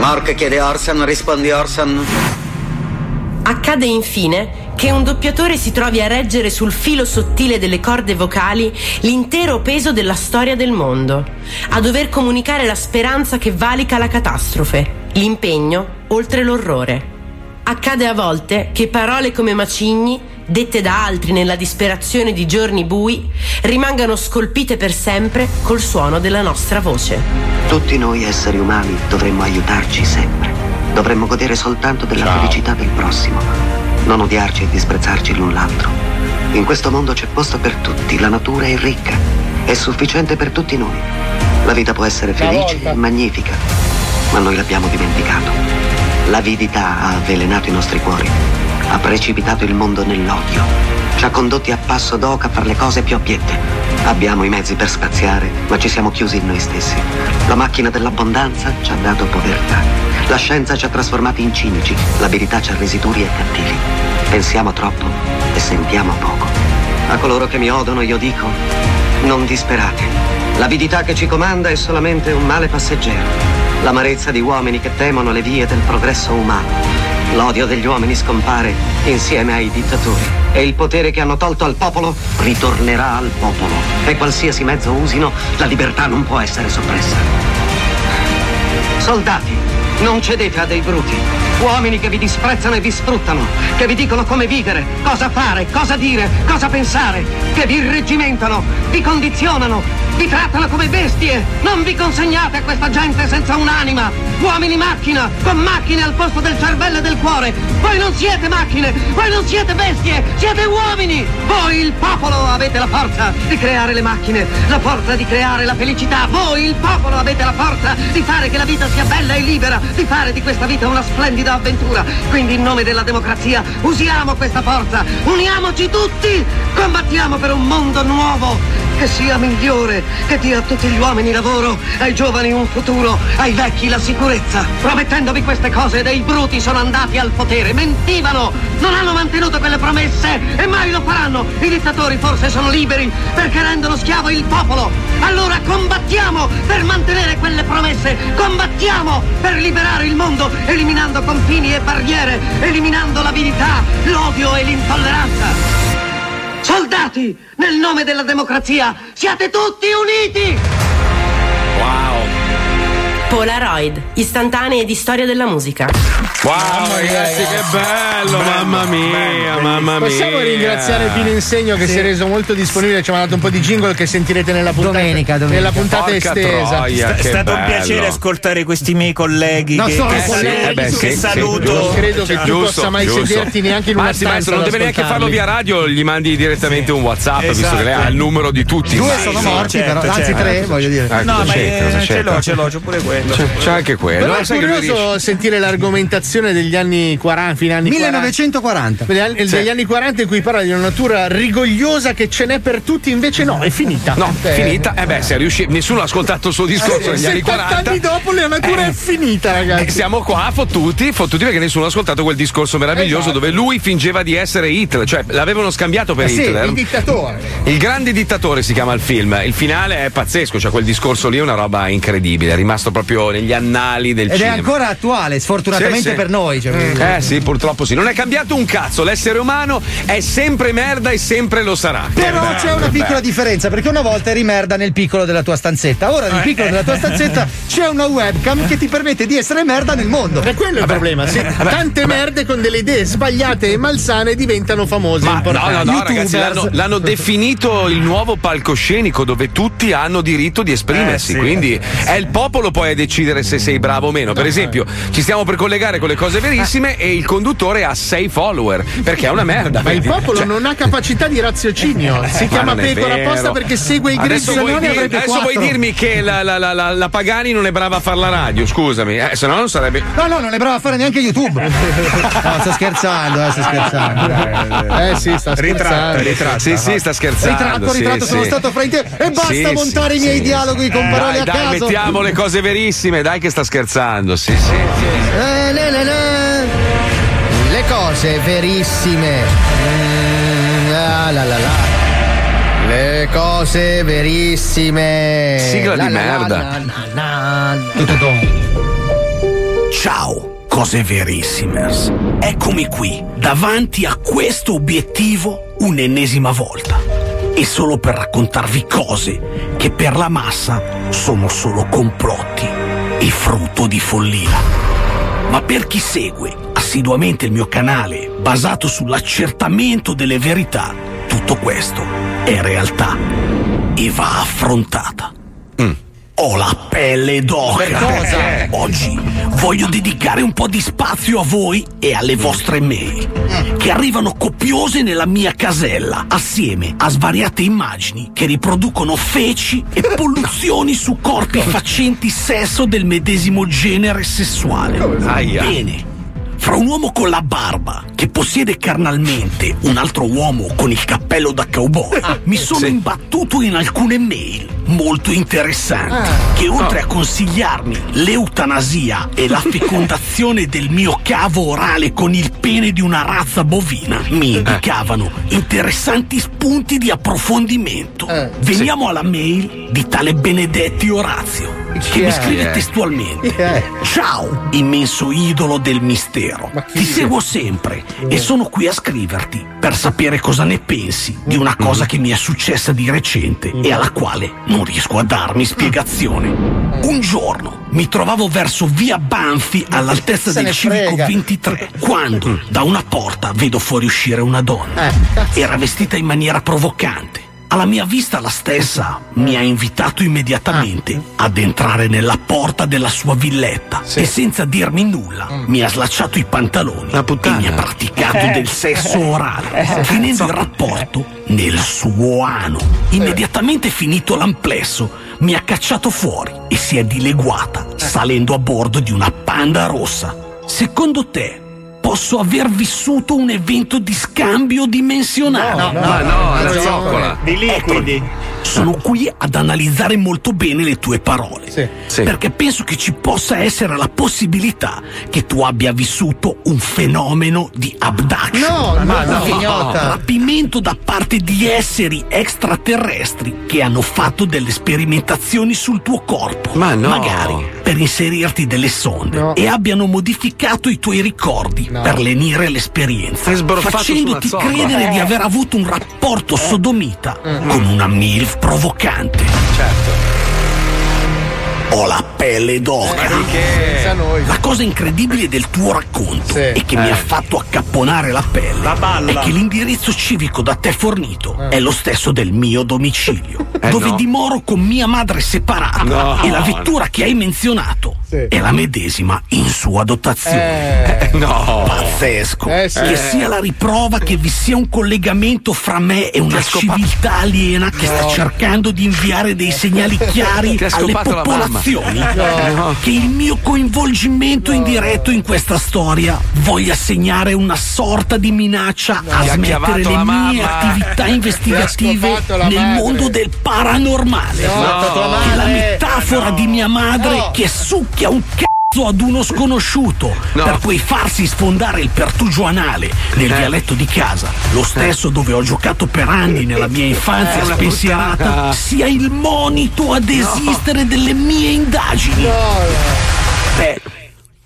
Mark chiede Arsan, rispondi Arsan. Accade infine che un doppiatore si trovi a reggere sul filo sottile delle corde vocali l'intero peso della storia del mondo, a dover comunicare la speranza che valica la catastrofe, l'impegno oltre l'orrore. Accade a volte che parole come macigni, dette da altri nella disperazione di giorni bui, rimangano scolpite per sempre col suono della nostra voce. Tutti noi esseri umani dovremmo aiutarci sempre. Dovremmo godere soltanto della felicità del prossimo. Non odiarci e disprezzarci l'un l'altro. In questo mondo c'è posto per tutti, la natura è ricca, è sufficiente per tutti noi. La vita può essere felice e magnifica, ma noi l'abbiamo dimenticato. L'avidità ha avvelenato i nostri cuori, ha precipitato il mondo nell'odio, ci ha condotti a passo d'oca a fare le cose più abiette. Abbiamo i mezzi per spaziare, ma ci siamo chiusi in noi stessi. La macchina dell'abbondanza ci ha dato povertà. La scienza ci ha trasformati in cinici, l'abilità ci ha resi duri e cattivi. Pensiamo troppo e sentiamo poco. A coloro che mi odono io dico, non disperate. L'avidità che ci comanda è solamente un male passeggero. L'amarezza di uomini che temono le vie del progresso umano. L'odio degli uomini scompare insieme ai dittatori e il potere che hanno tolto al popolo ritornerà al popolo. E qualsiasi mezzo usino, la libertà non può essere soppressa. Soldati, non cedete a dei bruti, uomini che vi disprezzano e vi sfruttano, che vi dicono come vivere, cosa fare, cosa dire, cosa pensare, che vi irreggimentano, vi condizionano, Vi trattano come bestie! Non vi consegnate a questa gente senza un'anima! Uomini macchina, con macchine al posto del cervello e del cuore! Voi non siete macchine! Voi non siete bestie! Siete uomini! Voi, il popolo, avete la forza di creare le macchine, la forza di creare la felicità! Voi, il popolo, avete la forza di fare che la vita sia bella e libera, di fare di questa vita una splendida avventura! Quindi in nome della democrazia usiamo questa forza! Uniamoci tutti! Combattiamo per un mondo nuovo! Che sia migliore, che dia a tutti gli uomini lavoro, ai giovani un futuro, ai vecchi la sicurezza. Promettendovi queste cose dei bruti sono andati al potere, mentivano, non hanno mantenuto quelle promesse e mai lo faranno. I dittatori forse sono liberi perché rendono schiavo il popolo. Allora combattiamo per mantenere quelle promesse, combattiamo per liberare il mondo, eliminando confini e barriere, eliminando l'avidità, l'odio e l'intolleranza. Soldati, nel nome della democrazia, siate tutti uniti! Polaroid, istantanee di storia della musica. Wow, ragazzi, che bello, mamma mia, mamma mia. Possiamo ringraziare Pino Insegno che Sì. si è reso molto disponibile, ci ha mandato un po' di jingle che sentirete nella puntata, Domenica, domenica. nella puntata Porca estesa. troia, È che stato un bello. piacere ascoltare questi miei colleghi. No, che, sono che- colleghi, Eh beh, che sì, sì, saluto. Non credo che tu Giusto, possa mai giusto. sederti neanche in una Anzi, stanza maestro, non deve neanche farlo via radio, gli mandi direttamente un WhatsApp, visto Esatto. che lei ha il numero di tutti. Due sono sì. morti, certo, però, anzi certo. tre, voglio dire. Eh, No, ma ce l'ho, ce l'ho, c'ho pure quello. C'è, c'è anche quello. Però è curioso sentire l'argomentazione degli anni 40, fine anni 40. 1940. Degli anni, degli anni 40 in cui parla di una natura rigogliosa che ce n'è per tutti, invece no, è finita. No, Eh, finita. Eh beh, se riuscito. Nessuno ha ascoltato il suo discorso eh, negli anni 70 40. anni dopo la natura Eh. è finita, ragazzi. E siamo qua fottuti, fottuti perché nessuno ha ascoltato quel discorso meraviglioso Esatto. dove lui fingeva di essere Hitler, cioè l'avevano scambiato per Eh sì, Hitler. il dittatore. Il grande dittatore si chiama il film. Il finale è pazzesco, cioè quel discorso lì è una roba incredibile, è rimasto proprio negli annali del Ed è cinema. ancora attuale, sfortunatamente Sì, sì. per noi. cioè, Eh sì, purtroppo sì. Non è cambiato un cazzo. L'essere umano è sempre merda e sempre lo sarà. Però bello, c'è una che piccola differenza, perché una volta eri merda nel piccolo della tua stanzetta, ora nel piccolo della tua stanzetta c'è una webcam che ti permette di essere merda nel mondo. E quello è il problema, sì. Tante merde con delle idee sbagliate e malsane diventano famose. Ma no, no, no, ragazzi, l'hanno, l'hanno definito il nuovo palcoscenico dove tutti hanno diritto di esprimersi. Eh, sì. quindi è il popolo poi a decidere se sei bravo o meno. Per esempio, ci stiamo per collegare con le cose verissime e il conduttore ha sei follower perché è una merda. Ma il vedi? popolo Cioè- non ha capacità di raziocinio. Si Ma chiama pecora apposta perché segue i greci. Adesso, vuoi, dir- avrebbe adesso vuoi dirmi che la, la- la- la- la Pagani non è brava a fare la radio? Scusami, eh, se no non sarebbe. No, no, non è bravo a fare neanche YouTube. No, sto scherzando, eh, sto scherzando. Eh sì, sta scherzando. ritratta. Sì, sì, sta scherzando. Ritratto, sì, ritratto, sì. sono stato frainteso. E basta Sì, montare sì, i miei sì. dialoghi con parole Dai, a dai, caso. mettiamo le cose verissime, dai che sta scherzando. Sì, sì. Eh, na, na, na. Le cose verissime. Mm, la, la, la, la. Le cose verissime. Sigla La, di merda. Ciao, cose verissimers. Eccomi qui, davanti a questo obiettivo un'ennesima volta. E solo per raccontarvi cose che per la massa sono solo complotti e frutto di follia. Ma per chi segue assiduamente il mio canale basato sull'accertamento delle verità, tutto questo è realtà e va affrontata. Ho la pelle d'oca. Per cosa? Oggi voglio dedicare un po' di spazio a voi e alle vostre mail, che arrivano copiose nella mia casella, assieme a svariate immagini che riproducono feci e polluzioni su corpi facenti sesso del medesimo genere sessuale. Bene. Fra un uomo con la barba che possiede carnalmente un altro uomo con il cappello da cowboy, mi sono imbattuto in alcune mail molto interessanti che oltre a consigliarmi l'eutanasia e la fecondazione del mio cavo orale con il pene di una razza bovina, mi indicavano interessanti spunti di approfondimento. Veniamo alla mail di tale Benedetti Orazio che mi è? scrive è? testualmente Ciao, immenso idolo del mistero. Ti seguo sempre e sono qui a scriverti per sapere cosa ne pensi di una cosa che mi è successa di recente e alla quale non riesco a darmi spiegazione. Un giorno mi trovavo verso via Banfi all'altezza del civico frega. 23 quando da una porta vedo fuoriuscire una donna. Era vestita in maniera provocante. Alla mia vista la stessa mi ha invitato immediatamente ad entrare nella porta della sua villetta e senza dirmi nulla mi ha slacciato i pantaloni e mi ha praticato Eh. del sesso orale, Eh. finendo il rapporto nel suo ano. Immediatamente finito l'amplesso, mi ha cacciato fuori e si è dileguata salendo a bordo di una panda rossa. Secondo te posso aver vissuto un evento di scambio dimensionale? No, no, Ma no, no, la zoccola. Di liquidi. Sono qui ad analizzare molto bene le tue parole. Perché penso che ci possa essere la possibilità che tu abbia vissuto un fenomeno di abduction. No, Ma no, no. idiota. Rapimento da parte di esseri extraterrestri che hanno fatto delle sperimentazioni sul tuo corpo. Ma no. Magari per inserirti delle sonde e abbiano modificato i tuoi ricordi per lenire l'esperienza. Facendoti credere di Eh. aver avuto un rapporto sodomita Mm. con una MILF provocante. Certo. Ho la pelle d'oca. Noi. La cosa incredibile del tuo racconto e che mi Eh. ha fatto accapponare la pelle balla. è che l'indirizzo civico da te fornito è lo stesso del mio domicilio, Eh, dove no. dimoro con mia madre separata No. e la vettura che hai menzionato è la medesima in sua dotazione. Eh, no. Pazzesco. Eh, sì. Che Eh. sia la riprova che vi sia un collegamento fra me e una civiltà aliena che sta cercando di inviare dei segnali chiari alle scopato la popolazioni No. che il mio coinvolgimento indiretto in questa storia voglia segnare una sorta di minaccia a Ti ha smettere le la mie mamma. attività investigative la nel madre. mondo del paranormale. No, la madre. metafora di mia madre che succhia un cazzo ad uno sconosciuto per poi farsi sfondare il pertugio anale nel Eh. vialetto di casa, lo stesso dove ho giocato per anni nella mia infanzia Eh, spensierata, puttana. sia il monito a desistere delle mie indagini. Beh,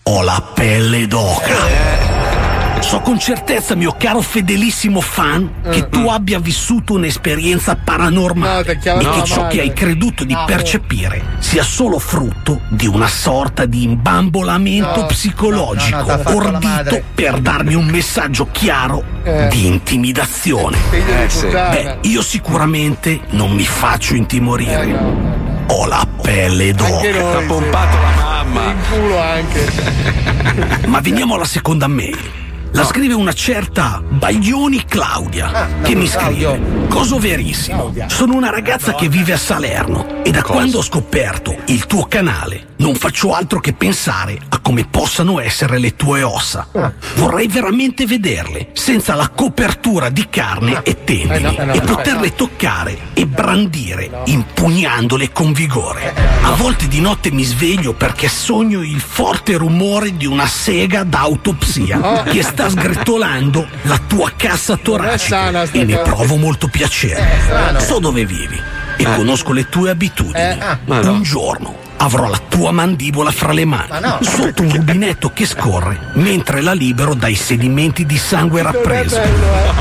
ho la pelle d'oca. So con certezza, mio caro fedelissimo fan, che tu abbia vissuto un'esperienza paranormale e chiamato che ciò madre. che hai creduto di No. percepire sia solo frutto di una sorta di imbambolamento No. psicologico No, no, no, t'ha ordito per darmi un messaggio chiaro Eh. di intimidazione. Eh, sì. puttana. Beh, io sicuramente non mi faccio intimorire. Ho la pelle d'oca. Anche noi, Ha sì. pompato la mamma. In culo anche. Ma veniamo alla seconda mail. La scrive una certa Baglioni Claudia, che mi scrive: Coso verissimo. Sono una ragazza che vive a Salerno e da quando ho scoperto il tuo canale non faccio altro che pensare a come possano essere le tue ossa. Vorrei veramente vederle, senza la copertura di carne e tendini, Eh no, eh no, e no, poterle toccare e brandire, impugnandole con vigore. A volte di notte mi sveglio perché sogno il forte rumore di una sega d'autopsia Oh. che sta sgretolando la tua cassa toracica sana sta e ne provo molto piacere. strano. So dove vivi e conosco le tue abitudini. Eh, ah. Un giorno avrò la tua mandibola fra le mani, Ma no. sotto un rubinetto che scorre, mentre la libero dai sedimenti di sangue Non è rappreso. bello, eh.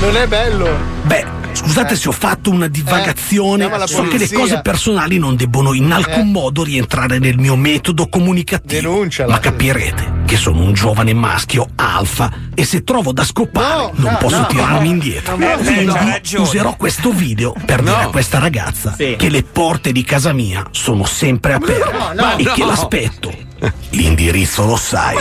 Non è bello. Beh, scusate se ho fatto una divagazione, la so che le cose personali non debbono in alcun Eh. modo rientrare nel mio metodo comunicativo. Denunciala. Ma capirete che sono un giovane maschio alfa e se trovo da scopare No, non no, posso no. tirarmi indietro. No, no, Quindi userò questo video per dire a questa ragazza che le porte di casa mia sono sempre aperte No, no, e no. che l'aspetto. L'indirizzo lo sai.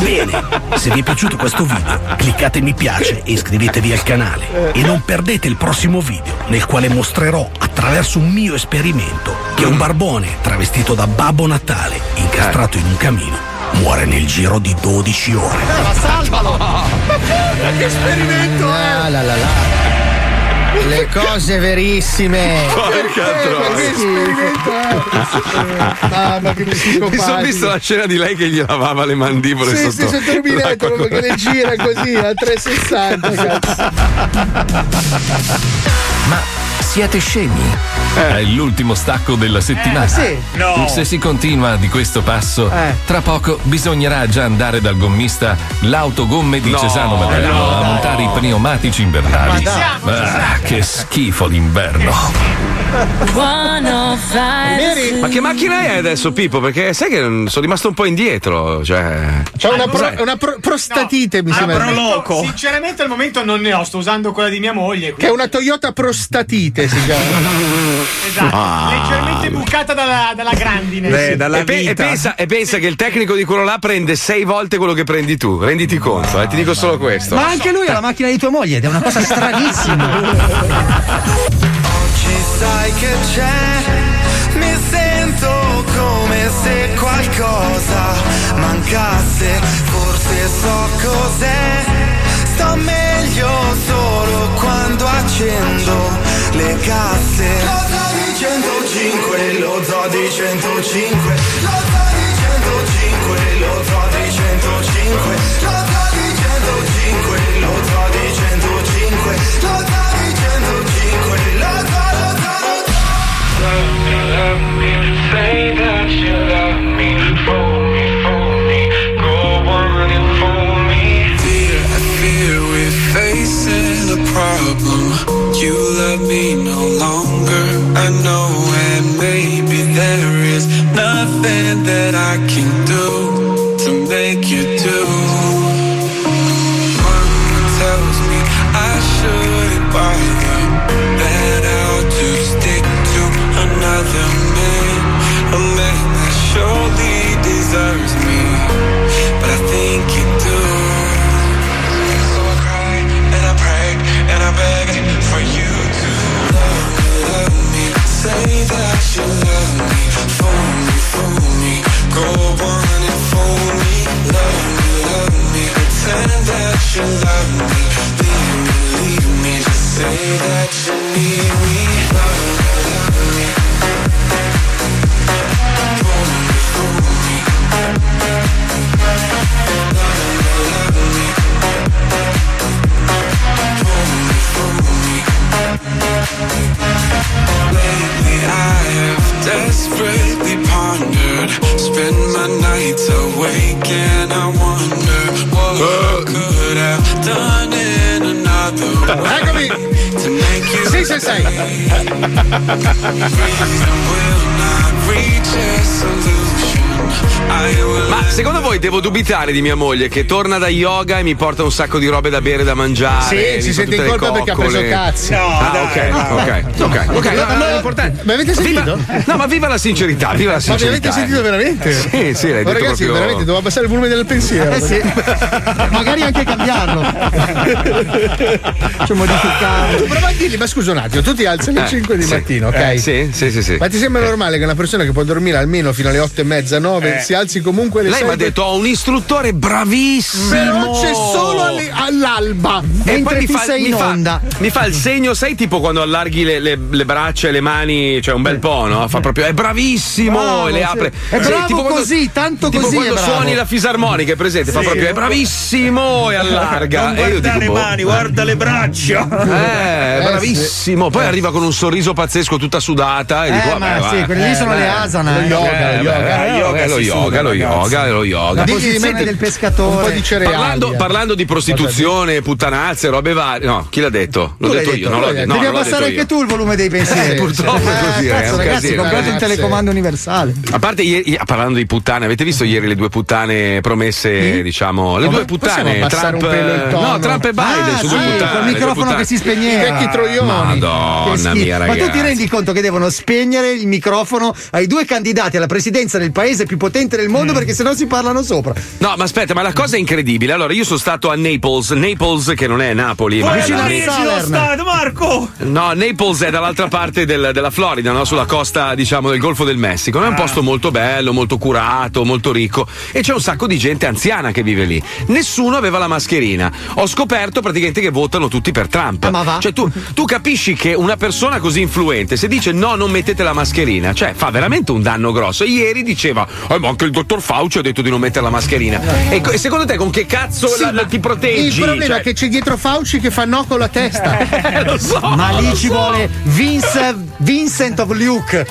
Bene, se vi è piaciuto questo video, cliccate mi piace e iscrivetevi al canale. E non perdete il prossimo video, nel quale mostrerò attraverso un mio esperimento che un barbone travestito da Babbo Natale, incastrato in un camino, muore nel giro di 12 ore. Ma salvalo! Ma che esperimento è? Ah, la, la, la. Le cose verissime. Porca Eh, ma che esperimento è? Mamma che Mi sono visto la scena di lei che gli lavava le mandibole Sì, sotto. sì, sotto il rubinetto, proprio che le gira così a 360. cazzo. Ma Siete scemi? È l'ultimo stacco della settimana. Eh, sì. No. Se si continua di questo passo, Eh. tra poco bisognerà già andare dal gommista l'autogomme di No, Cesano Madello no. a montare i pneumatici invernali. Ma dai. Ah, che schifo l'inverno. Ma che macchina è adesso, Pippo? Perché sai che sono rimasto un po' indietro. Cioè. C'è una, pro- Cos'è? una pro- prostatite, mi Ah, sembra. proloco. Sinceramente al momento non ne ho, sto usando quella di mia moglie. Che è una Toyota prostatite, si chiama. Esatto, Ah. leggermente bucata dalla, dalla grandine. e, pe- e pensa, e pensa che il tecnico di quello là prende sei volte quello che prendi tu. Renditi conto, eh, ti dico solo questo. Ma anche lui ha la macchina di tua moglie ed è una cosa stranissima. Oggi sai che c'è, mi sento come se qualcosa mancasse, forse so cos'è, sto meglio solo quando accendo le casse. Lo zoo di 105, lo zoo di 105, lo zoo You love me no longer, I know, and maybe there is nothing that I can do to make you do. Desperately pondered. Spend my nights awake and I wonder What I could have done in another way To make you Sì, sì, sei. Reason will not reach a solution Ma secondo voi devo dubitare di mia moglie che torna da yoga e mi porta un sacco di robe da bere da mangiare? Sì, si sente in colpa perché ha preso cazzi. No, ah, dai, ok, dai. ok, ok, ok. Ma- no, no, ma- è importante. ma avete Viva- sentito? no, ma viva la sincerità, viva la Ma mi sincerità. avete sentito veramente? Sì, sì, l'hai Ma detto ragazzi, proprio. veramente devo abbassare il volume del pensiero. Eh sì. Magari anche cambiarlo. Cioè modificarlo. Prova a dirgli, ma scusa un attimo, tu ti alzi alle Eh, 5 di sì. mattina, ok? Eh, sì, sì, sì, sì. Ma ti sembra normale che una persona che può dormire almeno fino alle 8 e mezza, 9, Eh. si alzi comunque alle Lei 6? mi ha detto ho un istruttore bravissimo. Però c'è solo alle- all'alba. E mentre poi mi fa, sei mi in fa- onda. mi fa il segno, sai, tipo quando allarghi le, le- le braccia e le mani, cioè un bel po', no? Fa proprio, è bravissimo! Bravo, e le sì. apre. È Sì, bravo tipo quando- così, tanto tipo così quando è bravo. suoni la fisarmonica, è presente? Fa Sì. proprio, è bravissimo! E allarga. Non e io guarda dico, le boh. mani, guarda le braccia. Eh, è Eh, bravissimo. Poi arriva con un sorriso pazzesco, tutta sudata. E Eh, dico, ma vabbè, sì, va. quelli lì sono le asana, eh. yoga, Eh, beh, yoga. Yoga lo yoga, lo yoga, lo yoga. La posizione del Un po' pescatore. di cereali. Parlando, eh. parlando di prostituzione, puttanazze, robe varie. No, chi l'ha detto? L'ho detto detto, io. No, tu l'ho detto. Devi non abbassare anche tu il volume dei pensieri. Eh, purtroppo è così, eh, un ragazzi, comprate Ragazzi. telecomando universale. A parte ieri, parlando di puttane, avete visto ieri le due puttane promesse, diciamo, le Ma due possiamo puttane, Trump, un pelo il tono? no, Trump e Biden Ah, su sì, due puttane. col microfono che si spegneva. I vecchi troioni. Madonna mia, Ma ragazzi. tu ti rendi conto che devono spegnere il microfono ai due candidati alla presidenza del paese più potente del Mm. mondo perché sennò si parlano sopra. No, ma aspetta, ma la cosa è incredibile. Allora, io sono stato a Naples, Naples che non è Napoli, ma Poi è vicino la- a stato, Marco. No, Naples è dall'altra parte del- della Florida, no? sulla costa, diciamo, del Golfo del Messico. È un posto molto bello, molto curato, molto ricco. E c'è un sacco di gente anziana che vive lì. Nessuno aveva la mascherina. Ho scoperto praticamente che votano tutti per Trump. ma va? Cioè, tu, tu capisci che una persona così influente, se dice no, non mettete la mascherina, cioè fa veramente un danno grosso. Ieri diceva Eh, ma anche il dottor Fauci ha detto di non mettere la mascherina. E, co- e secondo te con che cazzo Sì, la- ma ti proteggi? Il problema Cioè- è che c'è dietro Fauci che fa no con la testa. lo so. Ma lì lo ci so. vuole Vince- Vincent of Luke.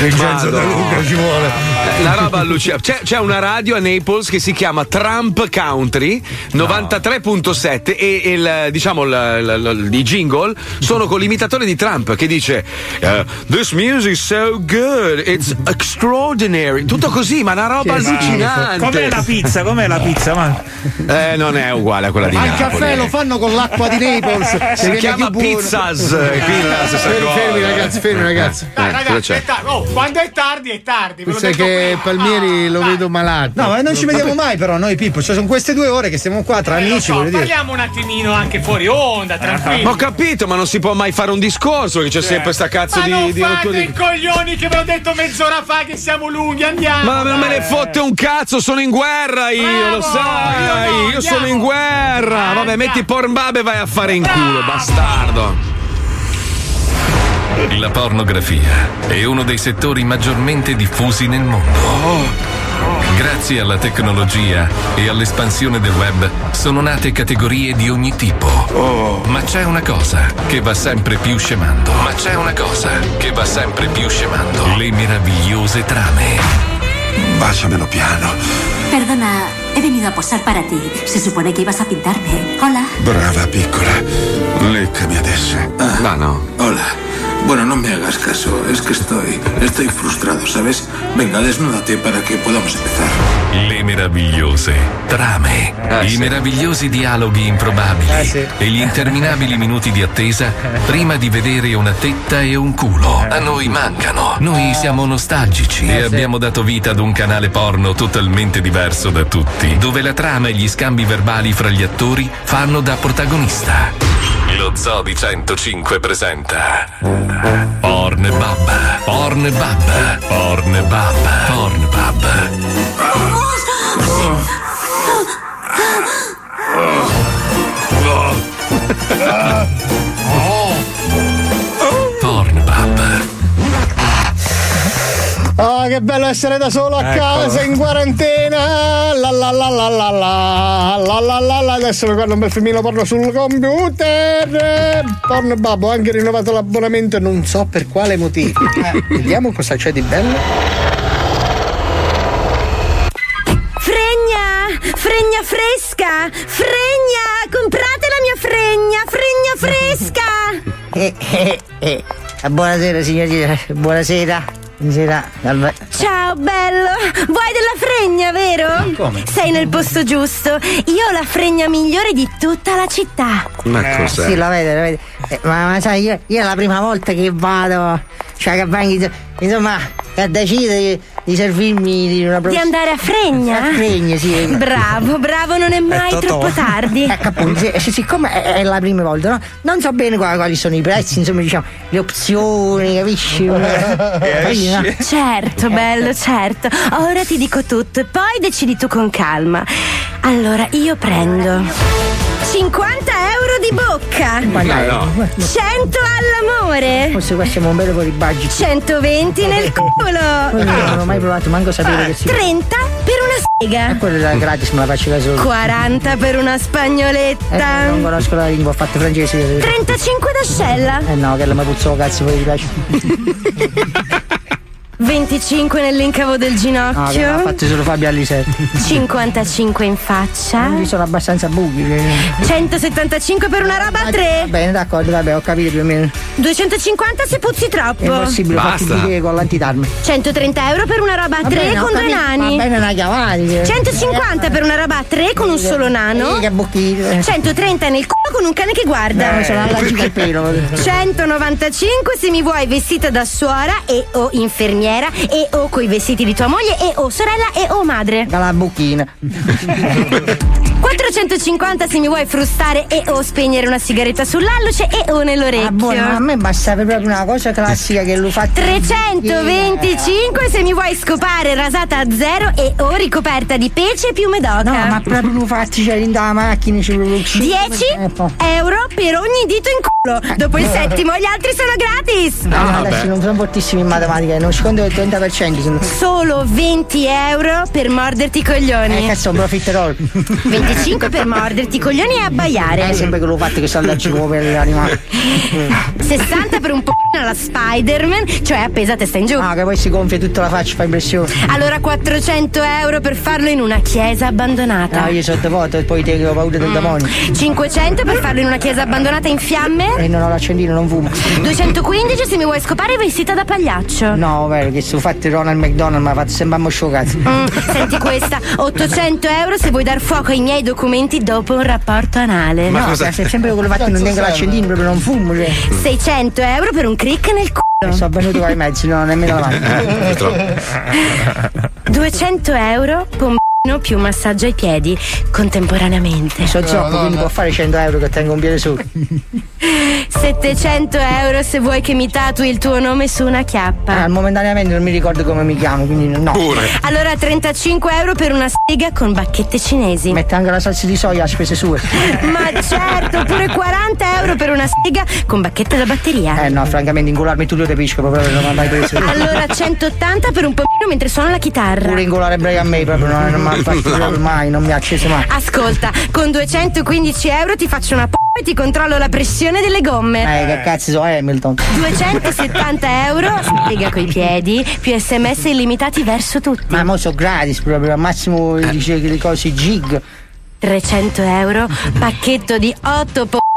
Vincenzo Madonna. De Luca ci vuole. Eh, La roba allucinante. C'è, c'è una radio a Naples che si chiama Trump Country 93.7 e il, diciamo il, il- jingle sono con l'imitatore di Trump che dice eh, This music is so good, it's extraordinary. Tutto così, ma una roba Che allucinante. Com'è la pizza? Com'è la pizza? Ma... Eh, non è uguale a quella di Ma il Napoli. caffè lo fanno con l'acqua di Naples. Si chiama pizzas, eh, Fermi, fermi, ragazzi, fermi, ragazzi. Eh, Dai, cosa ragazzi, è tardi. Oh, quando è tardi, è tardi. detto che. Palmieri lo vedo malato. No, ma non ci vediamo mai, però, noi Pippo. Cioè, sono queste due ore che stiamo qua tra Eh, amici, so, parliamo un attimino anche fuori onda, tranquillo. Ma ho capito, ma non si può mai fare un discorso che c'è sempre sta cazzo Ma di, non di fate di- i coglioni che ve l'ho detto mezz'ora fa che siamo lunghi, andiamo. Ma non me ne fotte un cazzo, sono in guerra io, Bravo, lo sai. io no, Io, sono in guerra. Vabbè, metti Pornbub e vai a fare in culo, bastardo. La pornografia è uno dei settori maggiormente diffusi nel mondo. Grazie alla tecnologia e all'espansione del web sono nate categorie di ogni tipo. Ma c'è una cosa che va sempre più scemando. Ma c'è una cosa che va sempre più scemando. Le meravigliose trame. Báciamelo piano. Perdona, he venido a posar para ti. Se supone que ibas a pintarme. Hola. Brava piccola. Leccami adesso. Ma no. Hola. Bueno, no me hagas caso. Es que estoy. Estoy frustrado, ¿sabes? Venga, desnúdate para que podamos empezar. Le meravigliose trame. I meravigliosi dialoghi improbabili Eh, sì. e gli interminabili minuti di attesa prima di vedere una tetta e un culo. A noi mancano. Noi siamo nostalgici Eh, e sì. abbiamo dato vita ad un canale porno totalmente diverso da tutti, dove la trama e gli scambi verbali fra gli attori fanno da protagonista. Lo Zodi 105 presenta Porn Bab, Porn Bab, Porn Bab, Porn Bab. Oh. Oh. Oh. Che bello essere da solo a Ecco. casa in quarantena. La la la la la la la la la la. Adesso mi guardo un bel filmino porno sul computer. Porno babbo, ho anche rinnovato l'abbonamento e non so per quale motivo. Eh, vediamo cosa c'è di bello. Fregna! Fregna fresca! Fregna! Comprate la mia fregna! Fregna fresca! Eh, eh, eh. Buonasera signorina, buonasera. Buonasera. Salve. Ciao bello! Vuoi della fregna, vero? come? Sei nel posto giusto. Io ho la fregna migliore di tutta la città. Ma Eh, Sì, la vede, la vede. Eh, ma, ma sai, io, io è la prima volta che vado, cioè che vengo, insomma, che decido di, servirmi di una Di andare a fregna? A fregna, sì. Bravo, bravo, non è mai Totò. troppo tardi. Ecco appunto, sì, sì, siccome è, è la prima volta, no? Non so bene quali, quali sono i prezzi, insomma, diciamo, le opzioni, capisci? Capisci, no? Certo, bello, certo. Ora ti dico tutto e poi decidi tu con calma. Allora, io prendo 50 euro di bocca. Ma no. 100 all'amore. Forse qua siamo un bel po' di budget. 120 nel Poi culo. non ho mai provato, manco sapere che si 30 per una sega. Quella è gratis, me la faccio da solo. 40 per una Eh, spagnoletta. non conosco la lingua, ho fatto francese. 35 d'ascella. Eh no, che la mi puzzo cazzo, poi ti piace. 25 nell'incavo del No, che l'ha ginocchio. fatto solo Fabio Alisei. 55 in faccia. Ci sono abbastanza buchi. che- 175 per una roba a Va 3. bene, d'accordo, vabbè, ho capito più o meno. 250 se puzzi È troppo. impossibile, fatti dire con l'antitarme. 130 euro per una roba a Va 3 bene, ho con due capito, nani. Va bene, una chiavata. 150 per una roba a 3 con un solo nano. Che bocchino. 130 nel culo con un cane che guarda. Eh, sono allergica al pelo. 195 se mi vuoi vestita da suora e o infermiera e o coi vestiti di tua moglie e o sorella e o madre. Dalla bocchina. 450 se mi vuoi frustare e o spegnere una sigaretta sull'alluce e o nell'orecchio. Ah, buono, ma a me basta proprio una cosa classica che lo fa 325 se mi vuoi scopare rasata a zero e o ricoperta di pece e piume d'oca. No, ma proprio lo fatti c'è in da macchina, ci vuole 10 euro per ogni dito in culo. Dopo il settimo gli altri sono gratis. No, adesso non sono fortissimi in matematica, non secondo il 30%. se no- Solo 20 euro per morderti i coglioni. Eh, cazzo, un profiterol. 25 per morderti i coglioni e abbaiare. Eh, sempre che lo fatto che sta andarci come per l'animale. 60 per un po' alla Spider-Man, cioè appesa a testa in giù. Ah, che poi si gonfia tutta la faccia, fa impressione. Allora 400 euro per farlo in una chiesa abbandonata. No, io sono devoto e poi te ho paura del demonio. 500 per farlo in una chiesa abbandonata in fiamme. E non ho l'accendino, non fumo. 215 se mi vuoi scopare vestita da pagliaccio. No, vero, che sono fatti Ronald McDonald, mi ha fatto sempre scioccato. Mm, senti questa, 800 euro se vuoi dar fuoco ai miei documenti dopo un rapporto anale. no, se è sempre quello fatto non tengo l'accendino, proprio non fumo. Cioè. 600 euro per un crick nel culo. Sono venuto ai mezzi, no, nemmeno la mano. 200 euro, pompino più massaggio ai piedi contemporaneamente. Sono zoppo, quindi può fare 100 euro che tengo un piede solo. 700 euro se vuoi che mi tatui il tuo nome su una chiappa. Ah, momentaneamente non mi ricordo come mi chiamo, quindi no. Allora 35 euro per una sega con bacchette cinesi. Mette anche la salsa di soia a spese sue. Ma certo, oppure 40 euro per una sega con bacchette da batteria. Eh no, francamente ingolarmi Tullio De Piscopo proprio non mi ha mai preso. Allora 180 per un pompino mentre suono la chitarra. Pure ingolare Brian May proprio non, non mi ha fatto proprio mai, non mi ha acceso mai. Ascolta, con 215 euro ti faccio una p***a e ti controllo la pressione delle gomme. Eh, che cazzo so Hamilton. 270 euro, spiega coi piedi, più sms illimitati verso tutti. Ma mo so gratis proprio, al massimo dice che le cose gig. 300 euro, pacchetto di 8 p***ini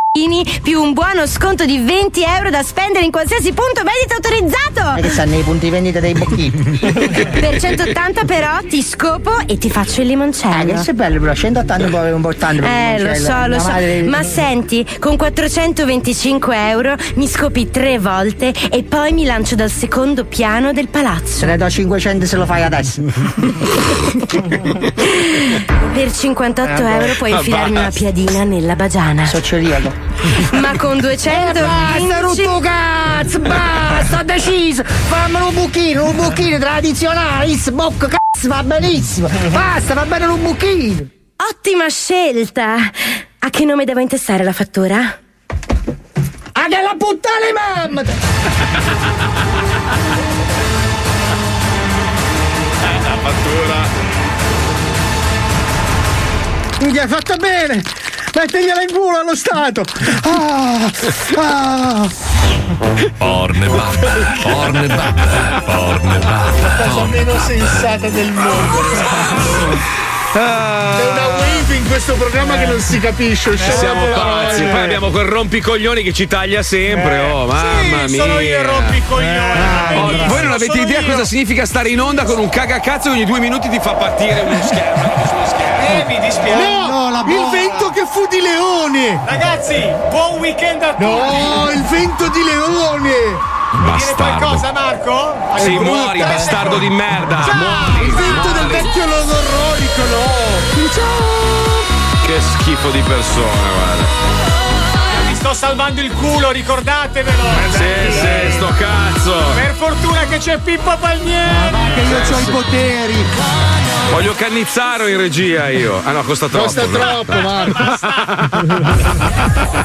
più un buono sconto di 20 euro da spendere in qualsiasi punto vendita autorizzato. Ma che stanno nei punti vendita dei bocchini. Per 180 però ti scopo e ti faccio il limoncello. Ah, che sei bello però, 180 può avere un po' tanto per Eh, lo so, lo so. madre- Ma senti, con 425 euro mi scopi tre volte e poi mi lancio dal secondo piano del palazzo. Se ne do 500 se lo fai adesso. Per 58 Eh, euro puoi infilarmi una piadina nella bagiana. So celiaco. Ma con 200 Eh, basta, rotto cazzo, basta, ho deciso. Fammelo un buchino, un buchino tradizionale, sbocco cazzo, va benissimo. Basta, va bene un buchino. Ottima scelta! A che nome devo intestare la fattura? Ah, che la puttana mamma! La fattura. Mi hai fatta bene! Mettegliela in culo allo Stato! Ah, ah. Pornebab, Pornebab, Pornebab. cosa meno sensata del mondo. C'è una wave in questo programma che non si capisce. usciamo Siamo pazzi, parole. poi abbiamo quel rompicoglioni che ci taglia sempre, oh mamma mia. Sono io il rompicoglioni. Oh, voi non avete Sono idea io. cosa significa stare in onda con un cagacazzo e ogni due minuti ti fa partire uno schermo. Eh, mi dispiace. No, il vento che fu di leone! Ragazzi, buon weekend a tutti. No, il vento di leone! Vuoi dire qualcosa, Marco? Sì, Brutta. muori, bastardo di merda. Ciao. Muori. Il vento del muori. vecchio logorroico, no! Ciao! Che schifo di persona, guarda. Vi sto salvando il culo, ricordatevelo. Sì, sì, sto cazzo. Per fortuna che c'è Pippo Palmieri. Che io ho i poteri! Voglio Cannizzaro in regia io. Ah no, costa troppo. Costa no. troppo, Marco!